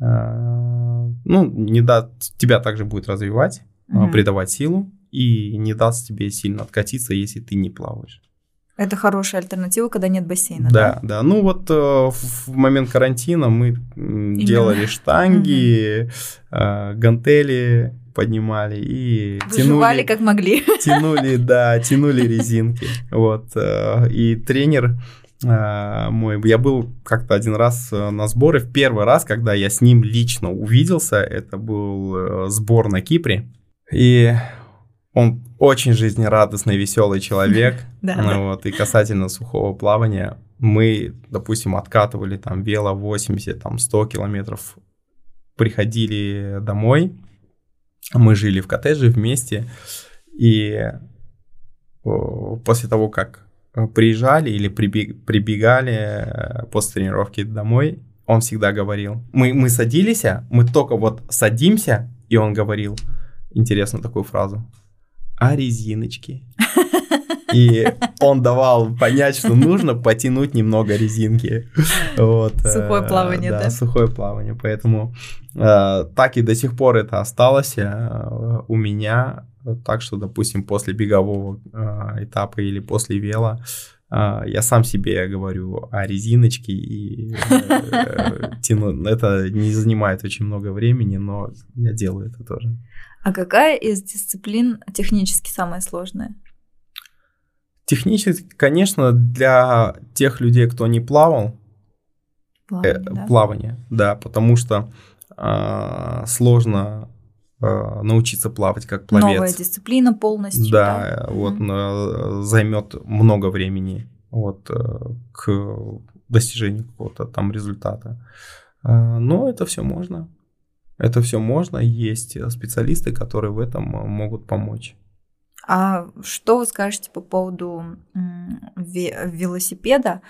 Speaker 1: э, ну, не даст тебя также будет развивать, угу. придавать силу и не даст тебе сильно откатиться, если ты не плаваешь.
Speaker 2: Это хорошая альтернатива, когда нет бассейна.
Speaker 1: Да, да. да. Ну вот э, в момент карантина мы Именно. делали штанги, угу. гантели поднимали и
Speaker 2: Выживали тянули, как могли. (laughs)
Speaker 1: Тянули, да, тянули резинки. Вот. Э, и тренер мой, я был как-то один раз на сборы, в первый раз, когда я с ним лично увиделся, это был сбор на Кипре. И он очень жизнерадостный, веселый человек. (laughs) Ну, вот, и касательно сухого плавания, мы, допустим, откатывали там вело 80, там 100 километров, приходили домой, мы жили в коттедже вместе, и после того, как приезжали или прибегали э, после тренировки домой, он всегда говорил. Мы, мы садились, мы только вот садимся, и он говорил, интересную такую фразу, а резиночки? И он давал понять, что нужно потянуть немного резинки. Вот.
Speaker 2: Сухое плавание, да?
Speaker 1: Да, сухое плавание. Поэтому э, так и до сих пор это осталось э, у меня. Так что, допустим, после бегового э, этапа или после вела я сам себе говорю о резиночке и тяну. Это не занимает очень много времени, но я делаю это тоже.
Speaker 2: А какая из дисциплин технически самая сложная?
Speaker 1: Технически, конечно, для тех людей, кто не плавал, плавание, э, да? плавание да, потому что э, сложно э, научиться плавать как пловец.
Speaker 2: Новая дисциплина полностью.
Speaker 1: Да, да? вот mm займет много времени вот, э, к достижению какого-то там результата. Э, но это все можно. Это все можно. Есть специалисты, которые в этом могут помочь.
Speaker 2: А что вы скажете по поводу велосипеда?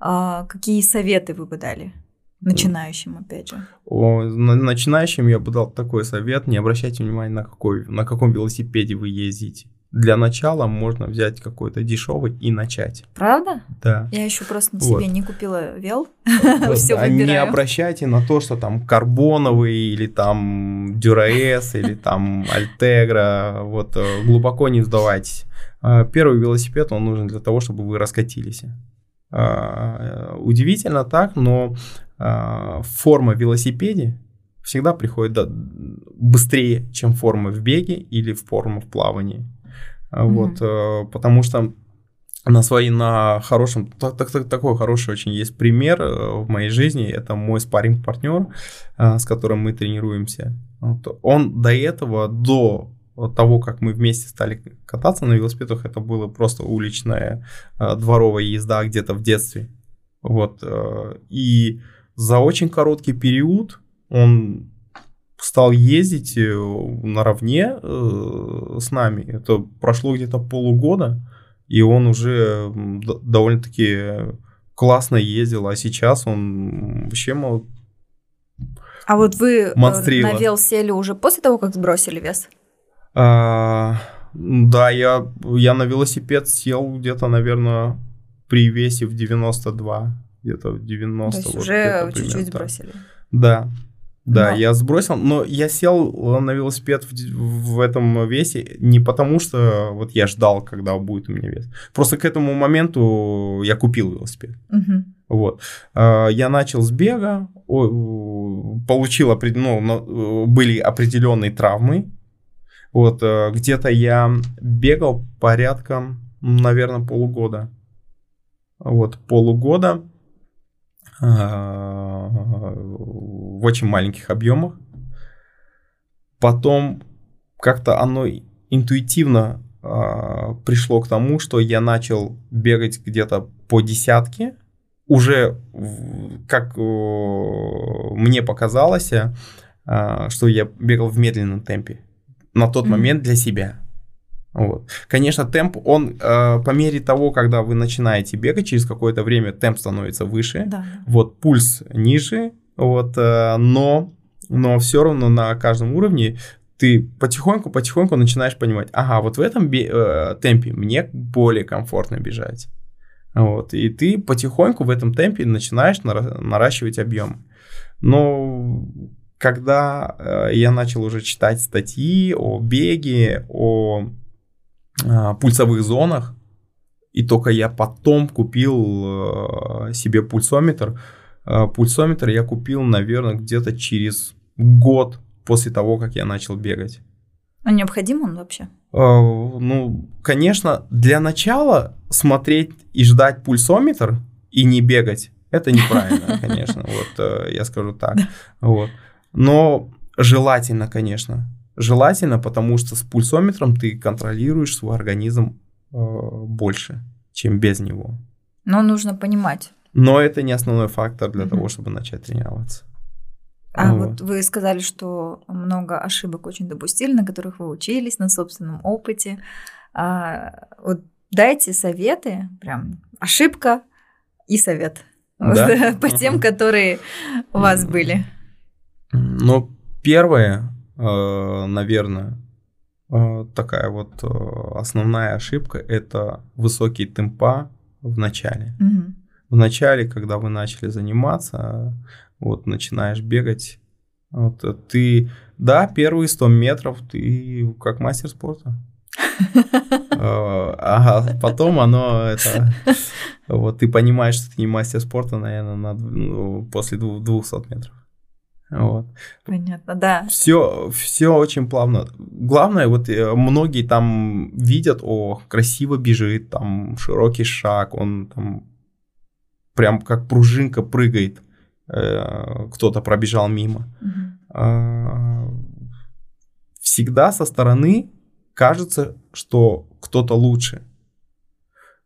Speaker 2: А, какие советы вы бы дали? Начинающим, опять же.
Speaker 1: О, начинающим я бы дал такой совет: не обращайте внимания на какой, на каком велосипеде вы ездите для начала можно взять какой-то дешевый и начать.
Speaker 2: Правда?
Speaker 1: Да.
Speaker 2: Я еще просто на вот. себе не купила вел. (laughs)
Speaker 1: Все а Не обращайте на то, что там карбоновый или там Дюраэс или там Альтегра. Вот э, глубоко не вдавайтесь. А, первый велосипед, он нужен для того, чтобы вы раскатились. А, удивительно так, но форма велосипеде всегда приходит быстрее, чем форма в беге или форма в плавании. Mm-hmm. Вот, э, потому что на своей, на хорошем, так, так, такой хороший очень есть пример э, в моей жизни. Это мой спарринг партнер э, с которым мы тренируемся. Вот. Он до этого, до того, как мы вместе стали кататься на велосипедах, это было просто уличная дворовая езда где-то в детстве. Вот. И за очень короткий период он стал ездить э, наравне э, с нами. Это прошло где-то полугода, и он уже довольно-таки классно ездил, а сейчас он вообще мол,
Speaker 2: А вот вы э, монстрила. на вел сели уже после того, как сбросили вес?
Speaker 1: А, да, я, я на велосипед сел где-то, наверное, при весе в 92, где-то в 90. То
Speaker 2: есть вот уже чуть-чуть сбросили?
Speaker 1: Да, да, но... я сбросил, но я сел на велосипед в, в этом весе не потому, что вот я ждал, когда будет у меня вес. Просто к этому моменту я купил велосипед.
Speaker 2: Угу.
Speaker 1: Вот. А, я начал с бега, получил, ну, были определенные травмы. Вот, э, где-то я бегал порядка, наверное, полугода. Вот, полугода а, в очень маленьких объемах. Потом как-то оно интуитивно э, пришло к тому, что я начал бегать где-то по десятке. Уже, как э, мне показалось, э, что я бегал в медленном темпе на тот mm-hmm. момент для себя. Вот. Конечно, темп, он э, по мере того, когда вы начинаете бегать, через какое-то время темп становится выше,
Speaker 2: да.
Speaker 1: вот пульс ниже, вот, э, но, но все равно на каждом уровне ты потихоньку-потихоньку начинаешь понимать, ага, вот в этом э, темпе мне более комфортно бежать. Вот, и ты потихоньку в этом темпе начинаешь нара- наращивать объем. Но когда э, я начал уже читать статьи о беге, о э, пульсовых зонах, и только я потом купил э, себе пульсометр. Э, пульсометр я купил, наверное, где-то через год после того, как я начал бегать.
Speaker 2: А необходим он вообще?
Speaker 1: Э, ну, конечно, для начала смотреть и ждать пульсометр и не бегать, это неправильно, (laughs) конечно, вот э, я скажу так. Вот. Но желательно, конечно, Желательно, потому что с пульсометром ты контролируешь свой организм э, больше, чем без него.
Speaker 2: Но нужно понимать.
Speaker 1: Но это не основной фактор для того, чтобы начать тренироваться.
Speaker 2: А вот. вот вы сказали, что много ошибок очень допустили, на которых вы учились на собственном опыте. А, вот дайте советы, прям ошибка и совет.
Speaker 1: Да? (laughs)
Speaker 2: по тем, которые у вас были?
Speaker 1: Ну, первое, э, наверное, э, такая вот э, основная ошибка – это высокие темпа в начале.
Speaker 2: Мгм.
Speaker 1: В начале, когда вы начали заниматься, вот начинаешь бегать, вот, э, ты, да, первые 100 метров ты как мастер спорта. (laughs) Ага, потом оно это, вот ты понимаешь, что ты не мастер спорта, наверное, на ну, после дву- 200 метров. Вот.
Speaker 2: Понятно, да.
Speaker 1: Все, все очень плавно. Главное, вот э, многие там видят, о, красиво бежит, там широкий шаг, он там прям как пружинка прыгает. Э, Кто-то пробежал мимо. А, Всегда со стороны кажется, что кто-то лучше.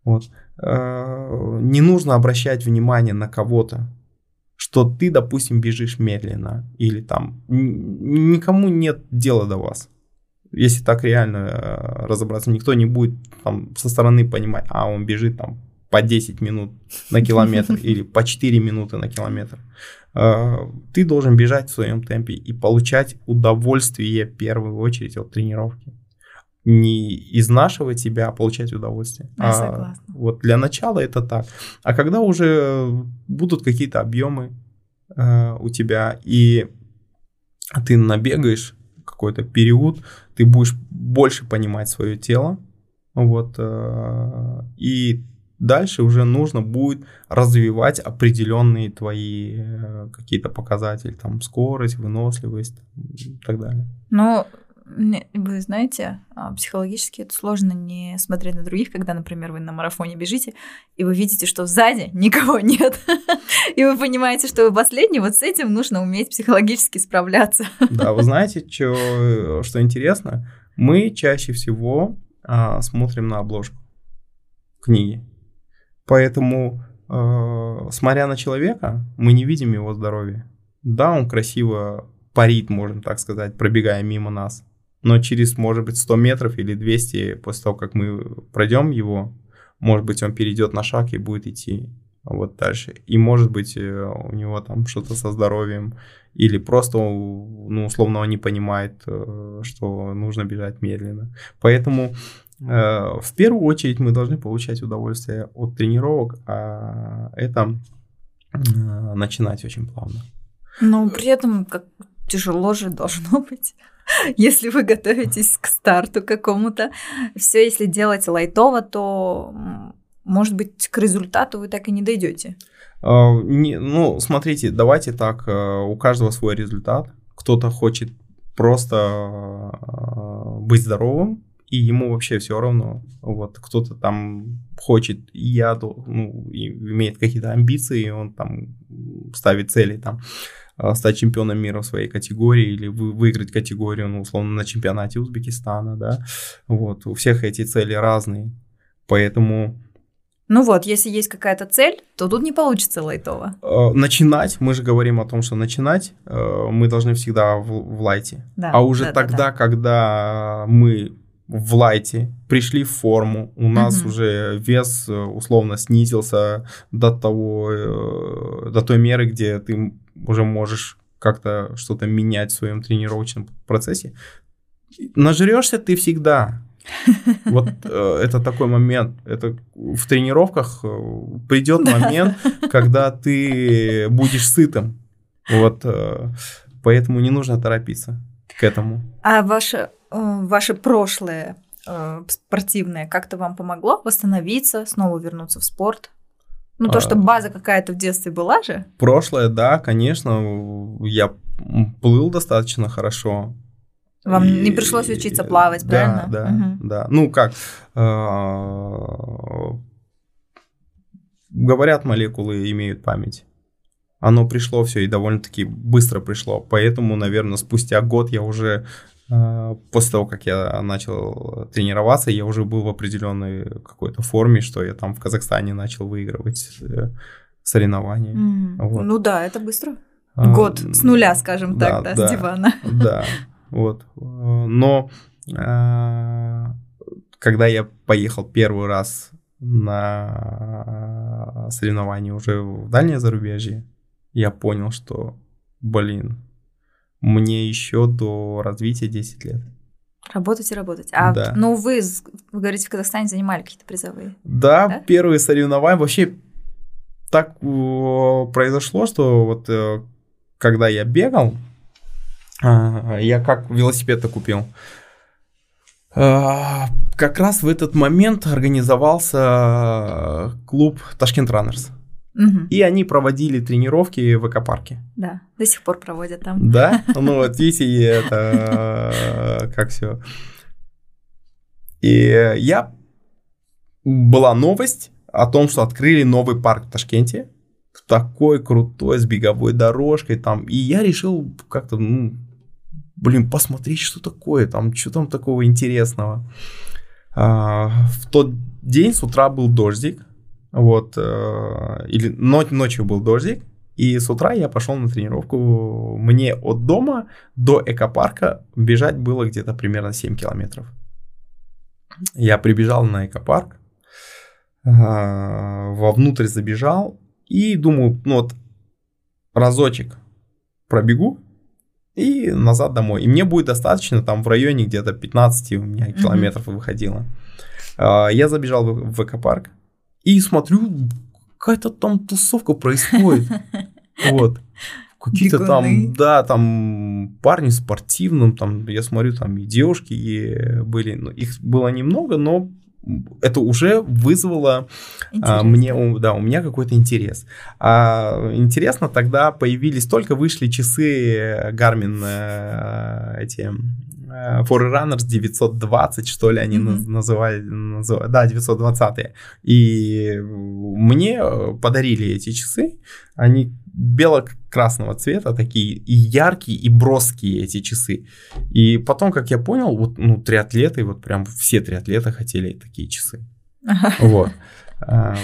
Speaker 1: Вот. Э, Не нужно обращать внимание на кого-то что ты, допустим, бежишь медленно, или там никому нет дела до вас. Если так реально э, разобраться, никто не будет там со стороны понимать, а он бежит там по 10 минут на километр (laughs) или по 4 минуты на километр. Э, Ты должен бежать в своем темпе и получать удовольствие в первую очередь от тренировки. Не изнашивать себя, а получать удовольствие.
Speaker 2: Я
Speaker 1: А
Speaker 2: согласна.
Speaker 1: вот для начала это так. А когда уже будут какие-то объемы э, у тебя, и ты набегаешь какой-то период, ты будешь больше понимать свое тело, вот, э, и дальше уже нужно будет развивать определенные твои э, какие-то показатели, там, скорость, выносливость и так далее.
Speaker 2: Ну, вы знаете, а, психологически это сложно не смотреть на других, когда, например, вы на марафоне бежите, и вы видите, что сзади никого (laughs) нет, и вы понимаете, что вы последний, вот с этим нужно уметь психологически справляться.
Speaker 1: Да, вы знаете, чё, что интересно? Мы чаще всего а, смотрим на обложку книги. Поэтому, э, смотря на человека, мы не видим его здоровья. Да, он красиво парит, можем так сказать, пробегая мимо нас. Но через, может быть, 100 метров или 200, после того, как мы пройдем его, может быть, он перейдет на шаг и будет идти вот дальше. И, может быть, э, у него там что-то со здоровьем, или просто, ну, условно, он не понимает, э, что нужно бежать медленно. Поэтому в первую очередь мы должны получать удовольствие от тренировок, а это э, начинать очень плавно.
Speaker 2: Но при этом как тяжело же должно быть. (laughs) Если вы готовитесь к старту какому-то, все, если делать лайтово, то, может быть, к результату вы так и не дойдете.
Speaker 1: А, не- ну, смотрите, давайте так, э, у каждого свой результат. Кто-то хочет просто э, быть здоровым, и ему вообще все равно. Вот кто-то там хочет, и я, ну, имеет какие-то амбиции, и он там ставит цели там э, стать чемпионом мира в своей категории или вы- выиграть категорию, ну, условно, на чемпионате Узбекистана, да. Вот, у всех эти цели разные. Поэтому
Speaker 2: Ну вот, если есть какая-то цель, то тут не получится лайтово.
Speaker 1: Э, начинать, мы же говорим о том, что начинать э, мы должны всегда в, в лайте.
Speaker 2: Да,
Speaker 1: а уже
Speaker 2: да, да,
Speaker 1: тогда,
Speaker 2: да.
Speaker 1: когда мы в лайте пришли в форму, у нас
Speaker 2: Мгм.
Speaker 1: уже вес э, условно снизился до того, э, до той меры, где ты уже можешь как-то что-то менять в своем тренировочном процессе. Нажрешься ты всегда. (laughs) Вот э, это такой момент. Это в тренировках придет момент, (laughs) когда ты будешь сытым. Вот э, поэтому не нужно торопиться к этому.
Speaker 2: А ваше, э, ваше прошлое э, спортивное как-то вам помогло восстановиться, снова вернуться в спорт? Ну, то, что
Speaker 1: А.
Speaker 2: база какая-то в детстве была же.
Speaker 1: Прошлое, да, конечно, я плыл достаточно хорошо.
Speaker 2: Вам
Speaker 1: И-
Speaker 2: не пришлось учиться плавать,
Speaker 1: да,
Speaker 2: правильно?
Speaker 1: Да,
Speaker 2: Мгм.
Speaker 1: да. Ну как, э, говорят, молекулы имеют память. Оно пришло все и довольно-таки быстро пришло. Поэтому, наверное, спустя год я уже э, после того, как я начал тренироваться, я уже был в определенной какой-то форме, что я там в Казахстане начал выигрывать э, соревнования.
Speaker 2: М,
Speaker 1: Вот.
Speaker 2: Ну да, это быстро.
Speaker 1: А,
Speaker 2: Год с нуля, скажем
Speaker 1: да,
Speaker 2: так, да,
Speaker 1: да.
Speaker 2: с дивана.
Speaker 1: Да, (laughs) вот. Но э, когда я поехал первый раз на соревнования уже в дальнее зарубежье, я понял, что, блин, мне еще до развития 10 лет.
Speaker 2: Работать и работать. А
Speaker 1: Да.
Speaker 2: ну вы, вы говорите, в Казахстане занимали какие-то призовые.
Speaker 1: Да,
Speaker 2: Да?
Speaker 1: первые соревнования вообще так э, произошло, что вот э, когда я бегал, а, я как велосипед-то купил. А, Как раз в этот момент организовался клуб Ташкент Раннерс.
Speaker 2: Мгм.
Speaker 1: И они проводили тренировки в экопарке.
Speaker 2: Да, до сих пор проводят там.
Speaker 1: Да? Ну вот видите, это э, как все. И я была новость о том, что открыли новый парк в Ташкенте. Такой крутой, с беговой дорожкой там. И я решил как-то, ну, блин, посмотреть, что такое там, что там такого интересного. А, в тот день с утра был дождик. Вот, э, или но- ночью был дождик, и с утра я пошел на тренировку. Мне от дома до экопарка бежать было где-то примерно 7 километров. Я прибежал на экопарк, а, вовнутрь забежал и думаю, ну вот разочек пробегу и назад домой. И мне будет достаточно там в районе где-то 15 у меня километров выходило. А, Я забежал в экопарк и смотрю, какая-то там тусовка происходит. (laughs) Вот. Какие-то там, да, там парни в спортивном, там, я смотрю, там и девушки и были, ну, их было немного, но это уже вызвало а, мне, у- да, у меня какой-то интерес. А, интересно, тогда появились, только вышли часы Garmin, э, эти Forerunners 920, что ли, они наз- называли, называ- да, 920. И мне э, подарили эти часы, они бело-красного цвета, такие и яркие, и броские эти часы. И потом, как я понял, вот, ну, триатлеты, вот прям все триатлеты хотели такие часы.
Speaker 2: Ага.
Speaker 1: Вот. А,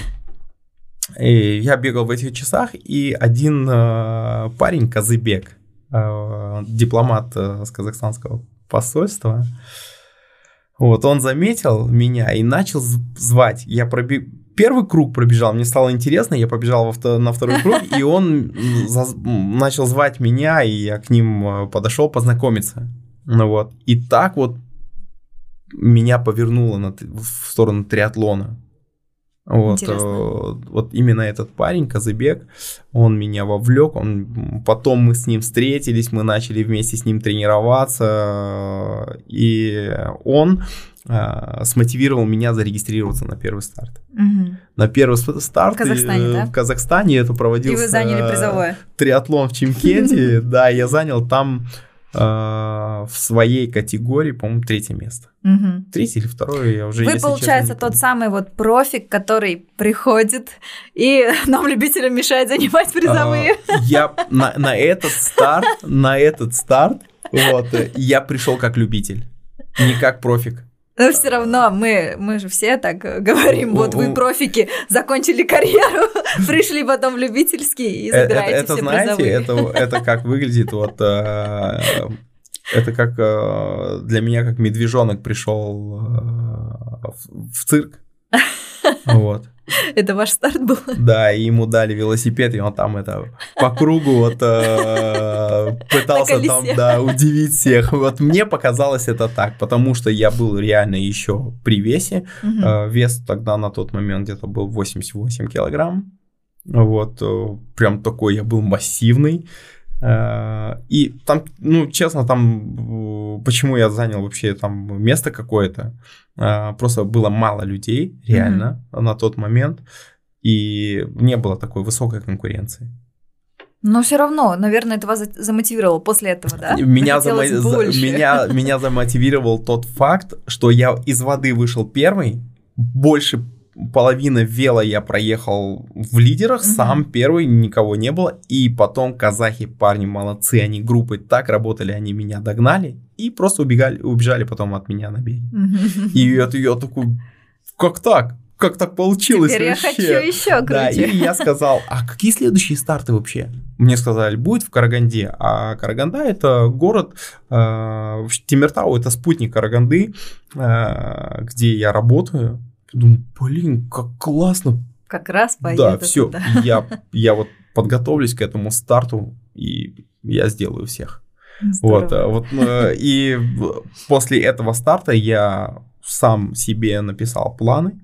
Speaker 1: И я бегал в этих часах, и один э, парень, Казыбек, э, дипломат э, с казахстанского посольства, вот, он заметил меня и начал звать. Я пробег... Первый круг пробежал, мне стало интересно, я побежал во вто- на второй круг, и он м, начал звать меня, и я к ним э, подошел познакомиться. Ну вот. И так вот меня повернуло на в сторону триатлона. Вот,
Speaker 2: Интересно.
Speaker 1: э, вот именно этот парень, Казыбек, он меня вовлек, он, потом мы с ним встретились, мы начали вместе с ним тренироваться, э, и он э, смотивировал меня зарегистрироваться на первый старт.
Speaker 2: Мгм.
Speaker 1: На первый старт
Speaker 2: В Казахстане,
Speaker 1: э,
Speaker 2: да?
Speaker 1: в Казахстане это
Speaker 2: И
Speaker 1: проводился
Speaker 2: вы заняли
Speaker 1: э,
Speaker 2: призовое.
Speaker 1: триатлон в Чимкенте, (laughs) да, я занял там э, в своей категории, по-моему, третье место.
Speaker 2: Мгм.
Speaker 1: Третье или второе, я уже,
Speaker 2: Вы,
Speaker 1: честно,
Speaker 2: получается,
Speaker 1: не
Speaker 2: тот самый вот профик, который приходит и (laughs) нам, любителям, мешает занимать призовые.
Speaker 1: А, Я (laughs) на, на этот старт, на этот старт, вот, э, я пришел как любитель, не как профик.
Speaker 2: Но все равно мы, мы же все так э, говорим, вот вы профики, закончили карьеру, (laughs) пришли потом в любительский и
Speaker 1: Э,
Speaker 2: забираете
Speaker 1: это,
Speaker 2: все
Speaker 1: знаете, это, это как выглядит вот... э, Это как для меня, как медвежонок пришел в цирк. (laughs) Вот. (laughs)
Speaker 2: Это ваш старт был?
Speaker 1: Да, и ему дали велосипед, и он там это по кругу вот э, пытался там, да, удивить всех. Вот мне показалось это так, потому что я был реально еще при весе.
Speaker 2: Мгм.
Speaker 1: Э, Вес тогда на тот момент где-то был 88 килограмм. Вот, э, прям такой я был массивный. Э, И там, ну, честно, там, почему я занял вообще там место какое-то, э, просто было мало людей, реально, на тот момент, и не было такой высокой конкуренции.
Speaker 2: Но все равно, наверное, это вас за- замотивировало после этого, да?
Speaker 1: Меня,
Speaker 2: Захотелось
Speaker 1: зама- за-
Speaker 2: больше.
Speaker 1: меня, меня замотивировал тот факт, что я из воды вышел первый, больше половины вела я проехал в лидерах,
Speaker 2: Мгм.
Speaker 1: сам первый, никого не было, и потом казахи, парни молодцы, они группой так работали, они меня догнали и просто убегали, убежали потом от меня на беге.
Speaker 2: Мгм.
Speaker 1: И это я такой, как так? Как так получилось
Speaker 2: Теперь я
Speaker 1: вообще?
Speaker 2: хочу еще
Speaker 1: Да,
Speaker 2: круче.
Speaker 1: и я сказал, а какие следующие старты вообще? Мне сказали, будет в Караганде. А Караганда это город, э, Тимиртау это спутник Караганды, э, где я работаю. Думаю, блин, как классно.
Speaker 2: Как раз поеду
Speaker 1: Да, все,
Speaker 2: туда.
Speaker 1: я, я вот подготовлюсь к этому старту, и я сделаю всех. Вот,
Speaker 2: Здорово.
Speaker 1: а, вот, э, и после этого старта я сам себе написал планы.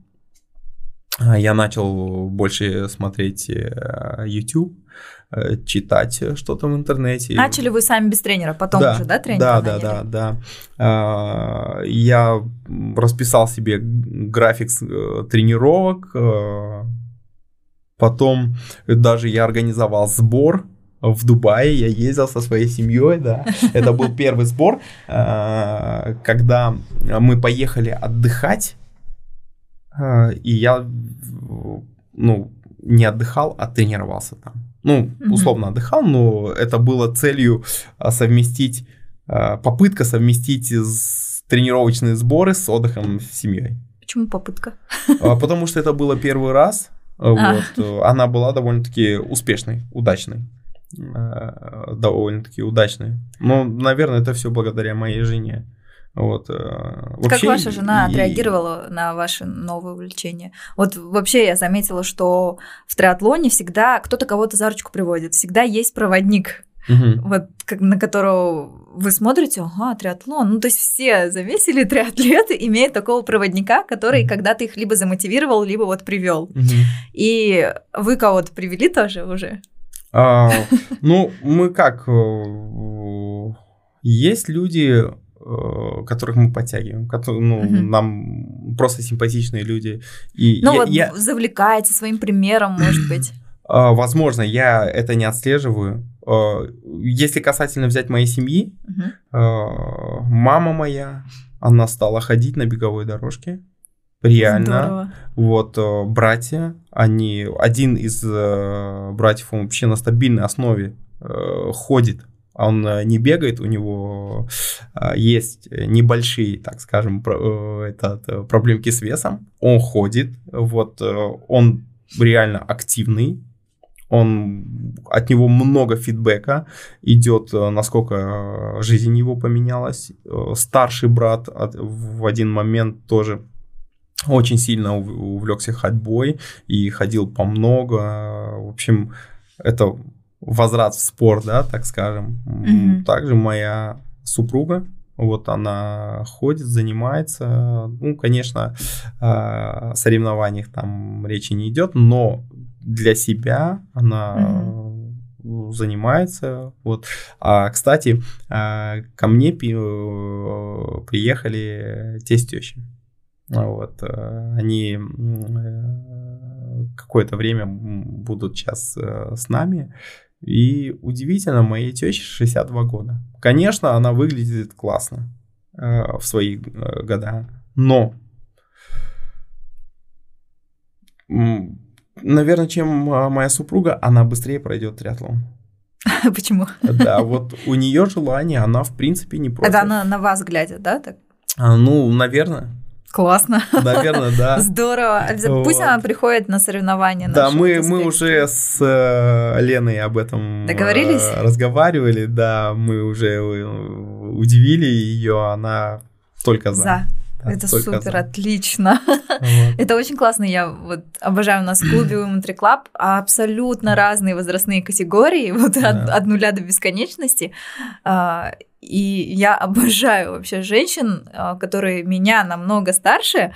Speaker 1: А, Я начал больше смотреть э, YouTube, читать что-то в интернете.
Speaker 2: Начали вы сами без тренера, потом уже, да, тренера
Speaker 1: Да, да,
Speaker 2: наняли?
Speaker 1: да, да. А, Я расписал себе график э, тренировок. э, Потом даже я организовал сбор в Дубае. Я ездил со своей семьей, да. (laughs) Это был первый сбор, э, когда мы поехали отдыхать. э, И я, ну, не отдыхал, а тренировался там. Ну, условно отдыхал, но это было целью а, совместить, а, попытка совместить тренировочные сборы с отдыхом с семьей.
Speaker 2: Почему попытка?
Speaker 1: А, Потому что это было первый раз. а,
Speaker 2: А.
Speaker 1: Вот, э, она была довольно-таки успешной, удачной. Довольно-таки удачной. Ну, наверное, это все благодаря моей жене. Вот, э,
Speaker 2: как
Speaker 1: вообще,
Speaker 2: ваша жена
Speaker 1: и-
Speaker 2: отреагировала на ваше новое увлечение? Вот вообще я заметила, что в триатлоне всегда кто-то кого-то за ручку приводит, всегда есть проводник,
Speaker 1: Мгм.
Speaker 2: вот как, на которого вы смотрите, ага, триатлон. Ну, то есть все завесили (laughs) триатлеты имеют такого проводника, который
Speaker 1: Мгм.
Speaker 2: когда-то их либо замотивировал, либо вот привел.
Speaker 1: Мгм.
Speaker 2: И вы кого-то привели тоже уже?
Speaker 1: А, (laughs) ну, мы как... э, Есть люди, которых мы подтягиваем, которые, ну,
Speaker 2: Мгм.
Speaker 1: нам просто симпатичные люди. И
Speaker 2: Ну
Speaker 1: я-
Speaker 2: вот
Speaker 1: я-
Speaker 2: завлекаете своим примером, может быть. (clears throat)
Speaker 1: а, возможно, я это не отслеживаю. А, Если касательно взять моей семьи, а, мама моя, она стала ходить на беговой дорожке. Реально.
Speaker 2: Здорово.
Speaker 1: Вот э, братья, они один из э, братьев он вообще на стабильной основе э, ходит. Он э, не бегает, у него э, есть небольшие, так скажем, э, этот, проблемки с весом. Он ходит, вот он реально активный. Он от него много фидбэка идет, насколько жизнь его поменялась. Старший брат в один момент тоже очень сильно ув- увлекся ходьбой и ходил по много. В общем, это возврат в спорт, да, так скажем.
Speaker 2: Мгм.
Speaker 1: Также моя супруга, вот она ходит, занимается. Ну, конечно, о соревнованиях там речи не идет, но для себя она э, занимается. Вот. А, кстати, а, ко мне э, приехали тесть тещи. Вот, э, они э, какое-то время будут сейчас с нами. И удивительно, моей теще 62 года. Конечно, она выглядит классно э, в свои э, года, но, наверное, чем э, моя супруга, она быстрее пройдет триатлон. (laughs)
Speaker 2: Почему?
Speaker 1: Да, вот у нее желание, она в принципе не против.
Speaker 2: Это она на вас глядя, да? Так?
Speaker 1: А, Ну, наверное,
Speaker 2: Классно.
Speaker 1: наверное, да. (laughs)
Speaker 2: Здорово. Обязательно- Пусть
Speaker 1: Вот.
Speaker 2: она приходит на соревнования.
Speaker 1: Да, мы,
Speaker 2: вот,
Speaker 1: мы уже с э, Леной об этом э,
Speaker 2: Договорились?
Speaker 1: разговаривали, да, мы уже э, удивили ее, она только за.
Speaker 2: За.
Speaker 1: Да,
Speaker 2: Это супер,
Speaker 1: за.
Speaker 2: отлично. (laughs)
Speaker 1: Вот.
Speaker 2: Это очень классно. Я вот обожаю у нас в клубе Women Club абсолютно разные возрастные категории, (laughs) вот от,
Speaker 1: Да.
Speaker 2: от нуля до бесконечности. И я (laughs) обожаю вообще женщин, а, которые меня намного старше.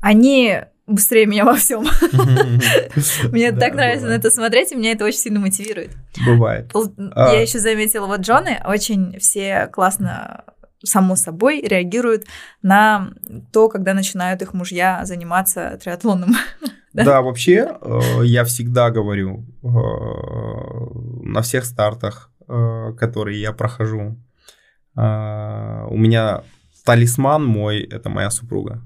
Speaker 2: Они быстрее меня во всем. (laughs) Мне так нравится на это смотреть, и меня это очень сильно мотивирует.
Speaker 1: Бывает. А.
Speaker 2: Я еще заметила, вот Джоны очень все классно само собой реагируют на то, когда начинают их мужья заниматься триатлоном. (laughs) Да?
Speaker 1: Да, вообще, э, я всегда говорю э, на всех стартах, э, которые я прохожу, э, у меня талисман мой – это моя супруга.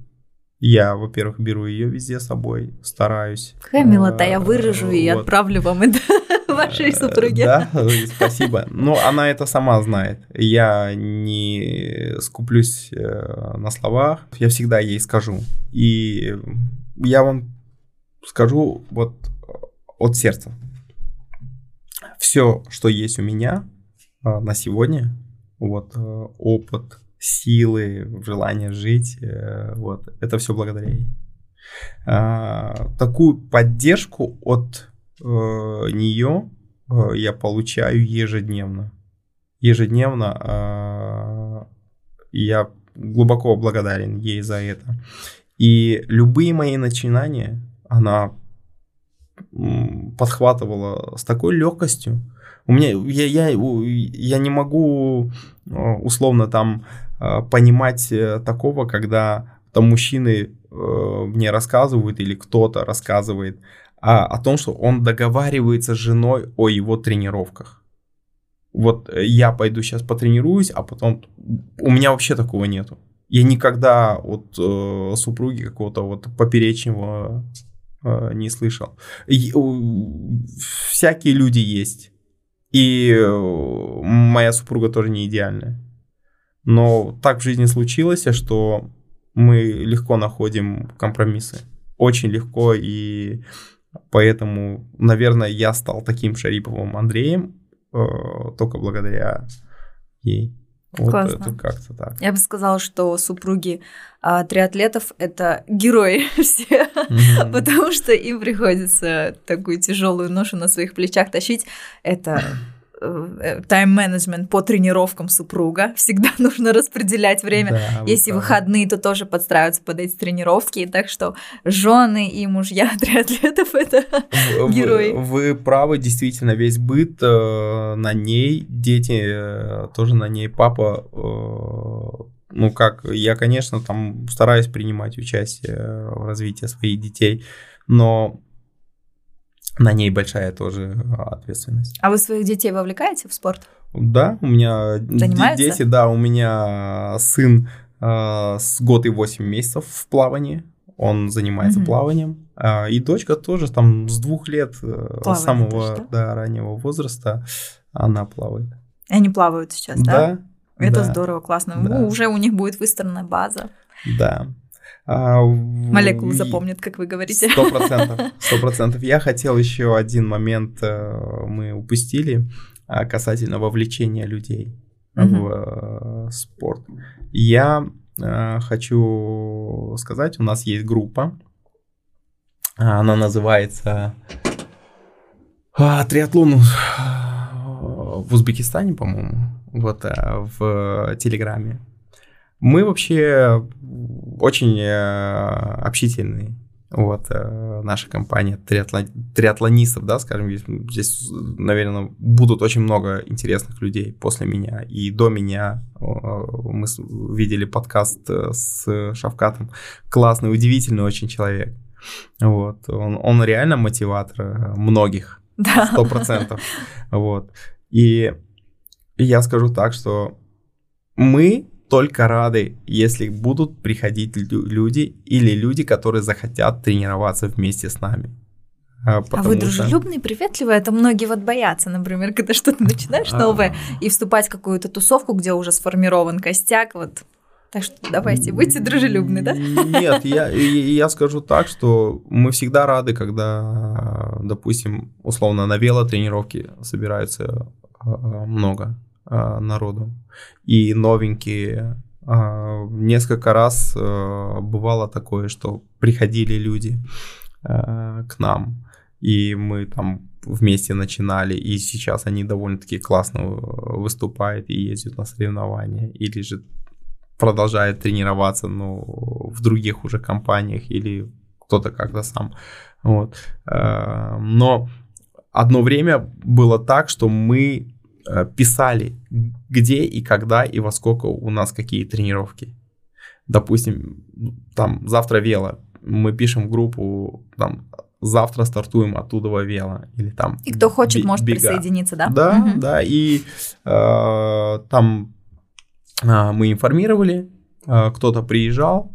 Speaker 1: Я, во-первых, беру ее везде с собой, стараюсь.
Speaker 2: Какая милота, я выражу и
Speaker 1: вот.
Speaker 2: отправлю вам это (laughs) вашей
Speaker 1: Э,
Speaker 2: супруге.
Speaker 1: Да, (laughs) спасибо. Но она это сама знает. Я не скуплюсь э, на словах. Я всегда ей скажу. И я вам скажу вот от сердца. Все, что есть у меня э, на сегодня, вот э, опыт, силы, желание жить, э, вот это все благодаря ей. А, такую поддержку от э, нее я получаю ежедневно. Ежедневно э, я глубоко благодарен ей за это. И любые мои начинания она подхватывала с такой легкостью. У меня я, я, я не могу условно там понимать такого, когда там мужчины Э, мне рассказывают или кто-то рассказывает а, о том, что он договаривается с женой о его тренировках. Вот э, я пойду сейчас потренируюсь, а потом у меня вообще такого нету. Я никогда от э, супруги какого-то вот поперечного э, не слышал. И, э, всякие люди есть. И моя супруга тоже не идеальная. Но так в жизни случилось, что мы легко находим компромиссы. Очень легко, и поэтому, наверное, я стал таким Шариповым Андреем э, только благодаря ей.
Speaker 2: Вот Классно. это как-то так. Я бы сказала, что супруги а, триатлетов это герои (laughs) все, mm-hmm. потому что им приходится такую тяжелую ношу на своих плечах тащить. Это тайм-менеджмент по тренировкам супруга. (laughs) Всегда нужно распределять время. Да, Если правы. выходные, то тоже подстраиваться под эти тренировки. Так что жены и мужья (laughs) триатлетов это
Speaker 1: вы, герои. Вы, вы правы, действительно, весь быт э, на ней, дети э, тоже на ней, папа. Э, ну как, я, конечно, там стараюсь принимать участие в развитии своих детей, но на ней большая тоже ответственность.
Speaker 2: А вы своих детей вовлекаете в спорт?
Speaker 1: Да, у меня Занимаются? дети, да, у меня сын э, с год и 8 месяцев в плавании, он занимается угу. плаванием, э, и дочка тоже там с двух лет, э, с самого тоже, да? Да, раннего возраста, она плавает.
Speaker 2: И они плавают сейчас, да? Да. Это да, здорово, классно. Да. Уже у них будет выстроена база.
Speaker 1: Да.
Speaker 2: А, Молекулу запомнят, как вы говорите.
Speaker 1: Сто процентов, (laughs) сто процентов. Я хотел еще один момент э, мы упустили а, касательно вовлечения людей в э, спорт. Я э, хочу сказать, у нас есть группа, она называется триатлон в Узбекистане, по-моему, вот в Телеграме. Мы вообще очень э, общительные. Вот, э, наша компания триатлон, триатлонистов, да, скажем, здесь, наверное, будут очень много интересных людей после меня. И до меня мы видели подкаст э, с Шавкатом. Классный, удивительный очень человек. Вот, он, он реально мотиватор многих. Сто процентов. (laughs) Вот. И я скажу так, что мы только рады, если будут приходить люди или люди, которые захотят тренироваться вместе с нами.
Speaker 2: А, а вы дружелюбный, приветливый? Это многие вот боятся, например, (laughs) когда что-то начинаешь а. новое и вступать в какую-то тусовку, где уже сформирован костяк, вот так что давайте, будьте дружелюбны, да?
Speaker 1: Нет, (laughs) я, я скажу так, что мы всегда рады, когда, допустим, условно на велотренировке собирается а, много народу и новенькие. А, несколько раз а, бывало такое, что приходили люди а, к нам, и мы там вместе начинали, и сейчас они довольно-таки классно выступают и ездят на соревнования, или же продолжают тренироваться, но в других уже компаниях, или кто-то как-то сам. Вот. Но одно время было так, что мы Э, писали, где и когда и во сколько у нас какие тренировки. Допустим, там завтра вело, мы пишем в группу, там завтра стартуем оттуда во вело или там.
Speaker 2: И кто хочет, б- может бега. присоединиться, да?
Speaker 1: Да, угу. да, и э, там э, мы информировали, э, кто-то приезжал,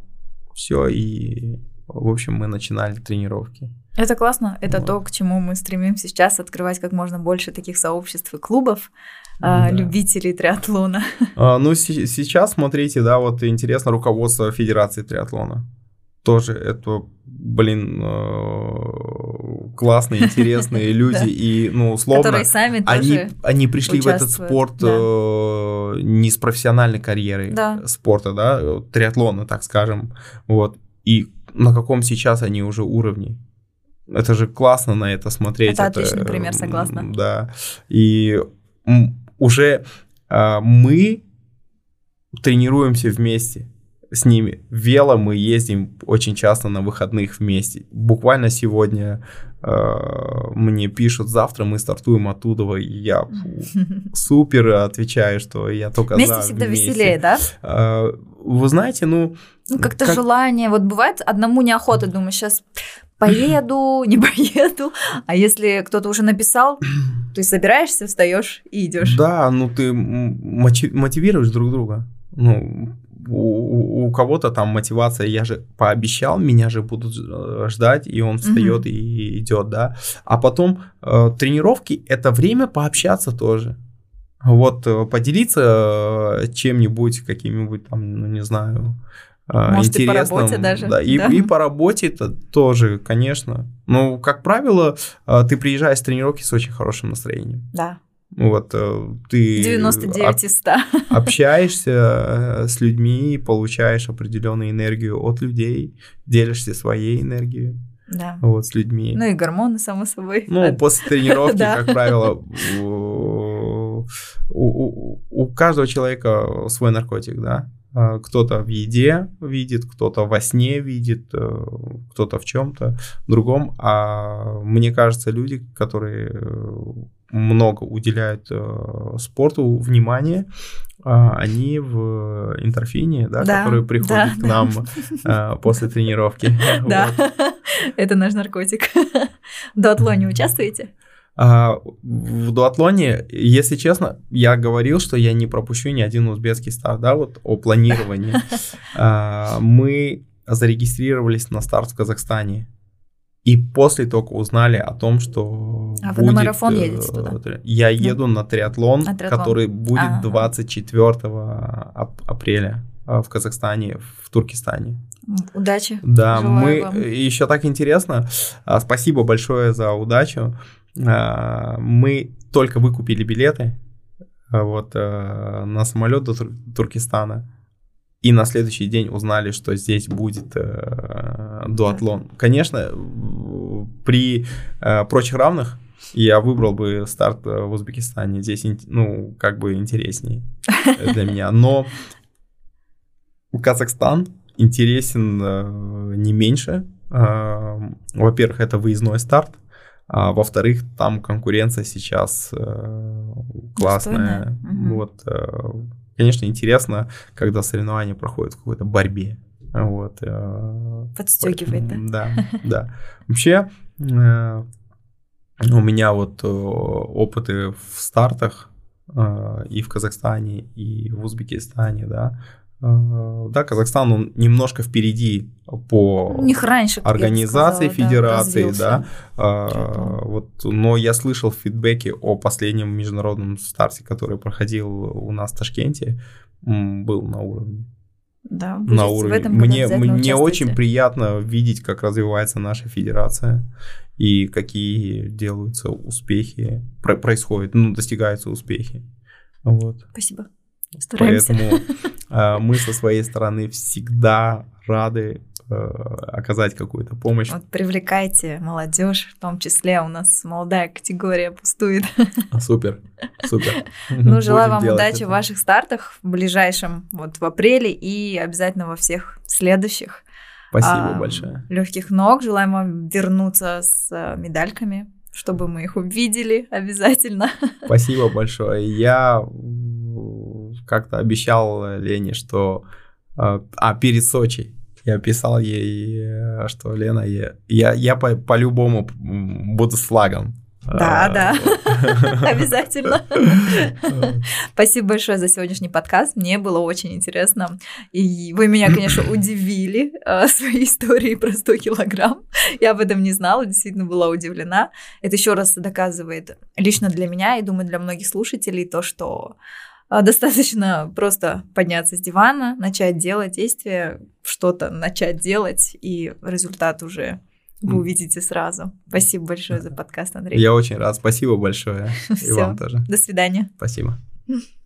Speaker 1: все и в общем мы начинали тренировки.
Speaker 2: Это классно. Это вот. то, к чему мы стремимся сейчас открывать как можно больше таких сообществ и клубов а, да. любителей триатлона. (laughs)
Speaker 1: А, ну, с- сейчас смотрите, да, вот интересно руководство Федерации триатлона. Тоже это, блин, э, классные, интересные (laughs) люди и, ну, условно,
Speaker 2: которые сами
Speaker 1: они, они пришли в этот спорт э, не с профессиональной карьерой спорта, да, триатлона, так скажем, вот. И на каком сейчас они уже уровне. Это же классно на это смотреть.
Speaker 2: Это отличный пример, согласна.
Speaker 1: Да. И уже а, мы тренируемся вместе с ними. Вело мы ездим очень часто на выходных вместе. Буквально сегодня э, мне пишут, завтра мы стартуем оттуда, и я фу, (laughs) супер отвечаю, что я только
Speaker 2: вместе
Speaker 1: за.
Speaker 2: всегда вместе. веселее, да?
Speaker 1: Э, вы знаете, ну...
Speaker 2: Ну, как-то как... желание. Вот бывает одному неохота, думаю, сейчас поеду, не (laughs) поеду. А если кто-то уже написал, (clears throat) ты собираешься, встаешь и идешь.
Speaker 1: Да, ну ты мотивируешь друг друга. Ну, у, у кого-то там мотивация, я же пообещал, меня же будут э, ждать, и он встает mm и идет, да. А потом э, тренировки это время пообщаться тоже. Вот э, поделиться э, чем-нибудь, каким-нибудь там, ну не знаю,
Speaker 2: может, интересным. и по работе даже.
Speaker 1: Да, и, да. и по работе это тоже, конечно. Ну, как правило, ты приезжаешь с тренировки с очень хорошим настроением.
Speaker 2: Да.
Speaker 1: Вот э, ты
Speaker 2: 99 из 100. (laughs)
Speaker 1: общаешься э, с людьми, получаешь определенную энергию от людей, делишься своей энергией.
Speaker 2: Да.
Speaker 1: Вот, с людьми.
Speaker 2: Ну и гормоны, само собой.
Speaker 1: Ну, после тренировки, (laughs) как правило, (laughs) у, у, у каждого человека свой наркотик, да. А, кто-то в еде видит, кто-то во сне видит, э, кто-то в чем-то другом. А мне кажется, люди, которые много уделяют э, спорту внимания, э, они в интерфине, да,
Speaker 2: да
Speaker 1: которые приходят да, к нам э, после тренировки. (laughs)
Speaker 2: Да, это наш наркотик. В дуатлоне участвуете?
Speaker 1: А, в дуатлоне, если честно, я говорил, что я не пропущу ни один узбекский старт, да, вот о планировании. (laughs) А, мы зарегистрировались на старт в Казахстане. И после только узнали о том, что
Speaker 2: а будет, вы на марафон э, едете туда?
Speaker 1: Я еду на триатлон, на триатлон. который будет а, 24 апреля э, в Казахстане, в Туркестане.
Speaker 2: Удачи.
Speaker 1: Да, Желаю мы вам. еще так интересно. А, спасибо большое за удачу. А, мы только выкупили билеты вот э, на самолет до Туркестана и на следующий день узнали, что здесь будет э, дуатлон. Конечно, при э, прочих равных я выбрал бы старт э, в Узбекистане. Здесь, ну, как бы интереснее (laughs) для меня. Но Казахстан интересен э, не меньше. Э, во-первых, это выездной старт. А во-вторых, там конкуренция сейчас э, классная. Угу. Вот, конечно, интересно, когда соревнования проходят в какой-то борьбе. Вот. Э,
Speaker 2: Подстегивает, да?
Speaker 1: Да, да. Вообще, э, у меня вот э, опыты в стартах и в Казахстане, и в Узбекистане, да, да, Казахстан, он немножко впереди по
Speaker 2: У них раньше,
Speaker 1: организации сказала, федерации, да, да вот, но я слышал фидбэки о последнем международном старте, который проходил у нас в Ташкенте, был на уровне.
Speaker 2: Да,
Speaker 1: на уровне. В этом мне мне очень приятно видеть, как развивается наша федерация и какие делаются успехи, происходят, ну, достигаются успехи. Вот.
Speaker 2: Спасибо. Стараемся.
Speaker 1: Поэтому э, мы со своей стороны всегда рады э, оказать какую-то помощь.
Speaker 2: Вот привлекайте молодежь, в том числе у нас молодая категория пустует.
Speaker 1: Супер, супер. (laughs)
Speaker 2: Ну, желаю вам удачи в ваших стартах в ближайшем, вот в апреле и обязательно во всех следующих.
Speaker 1: Спасибо а, большое.
Speaker 2: Легких ног. Желаем вам вернуться с э, медальками, чтобы мы их увидели обязательно.
Speaker 1: Спасибо большое. Я как-то обещал Лене, что... А, а, перед Сочи я писал ей, э, что Лена, я, я, я по, по-любому буду с флагом.
Speaker 2: Да, а, да, (laughs) обязательно. (laughs) Спасибо большое за сегодняшний подкаст. Мне было очень интересно. И вы меня, конечно, (clears throat) удивили э, (laughs) своей историей про 100 килограмм. Я об этом не знала, действительно была удивлена. Это еще раз доказывает лично для меня и, думаю, для многих слушателей то, что достаточно просто подняться с дивана, начать делать действия, что-то начать делать, и результат уже вы увидите сразу. Спасибо большое за подкаст, Андрей.
Speaker 1: Я очень рад. Спасибо большое. И (laughs) вам тоже.
Speaker 2: До свидания.
Speaker 1: Спасибо. (laughs)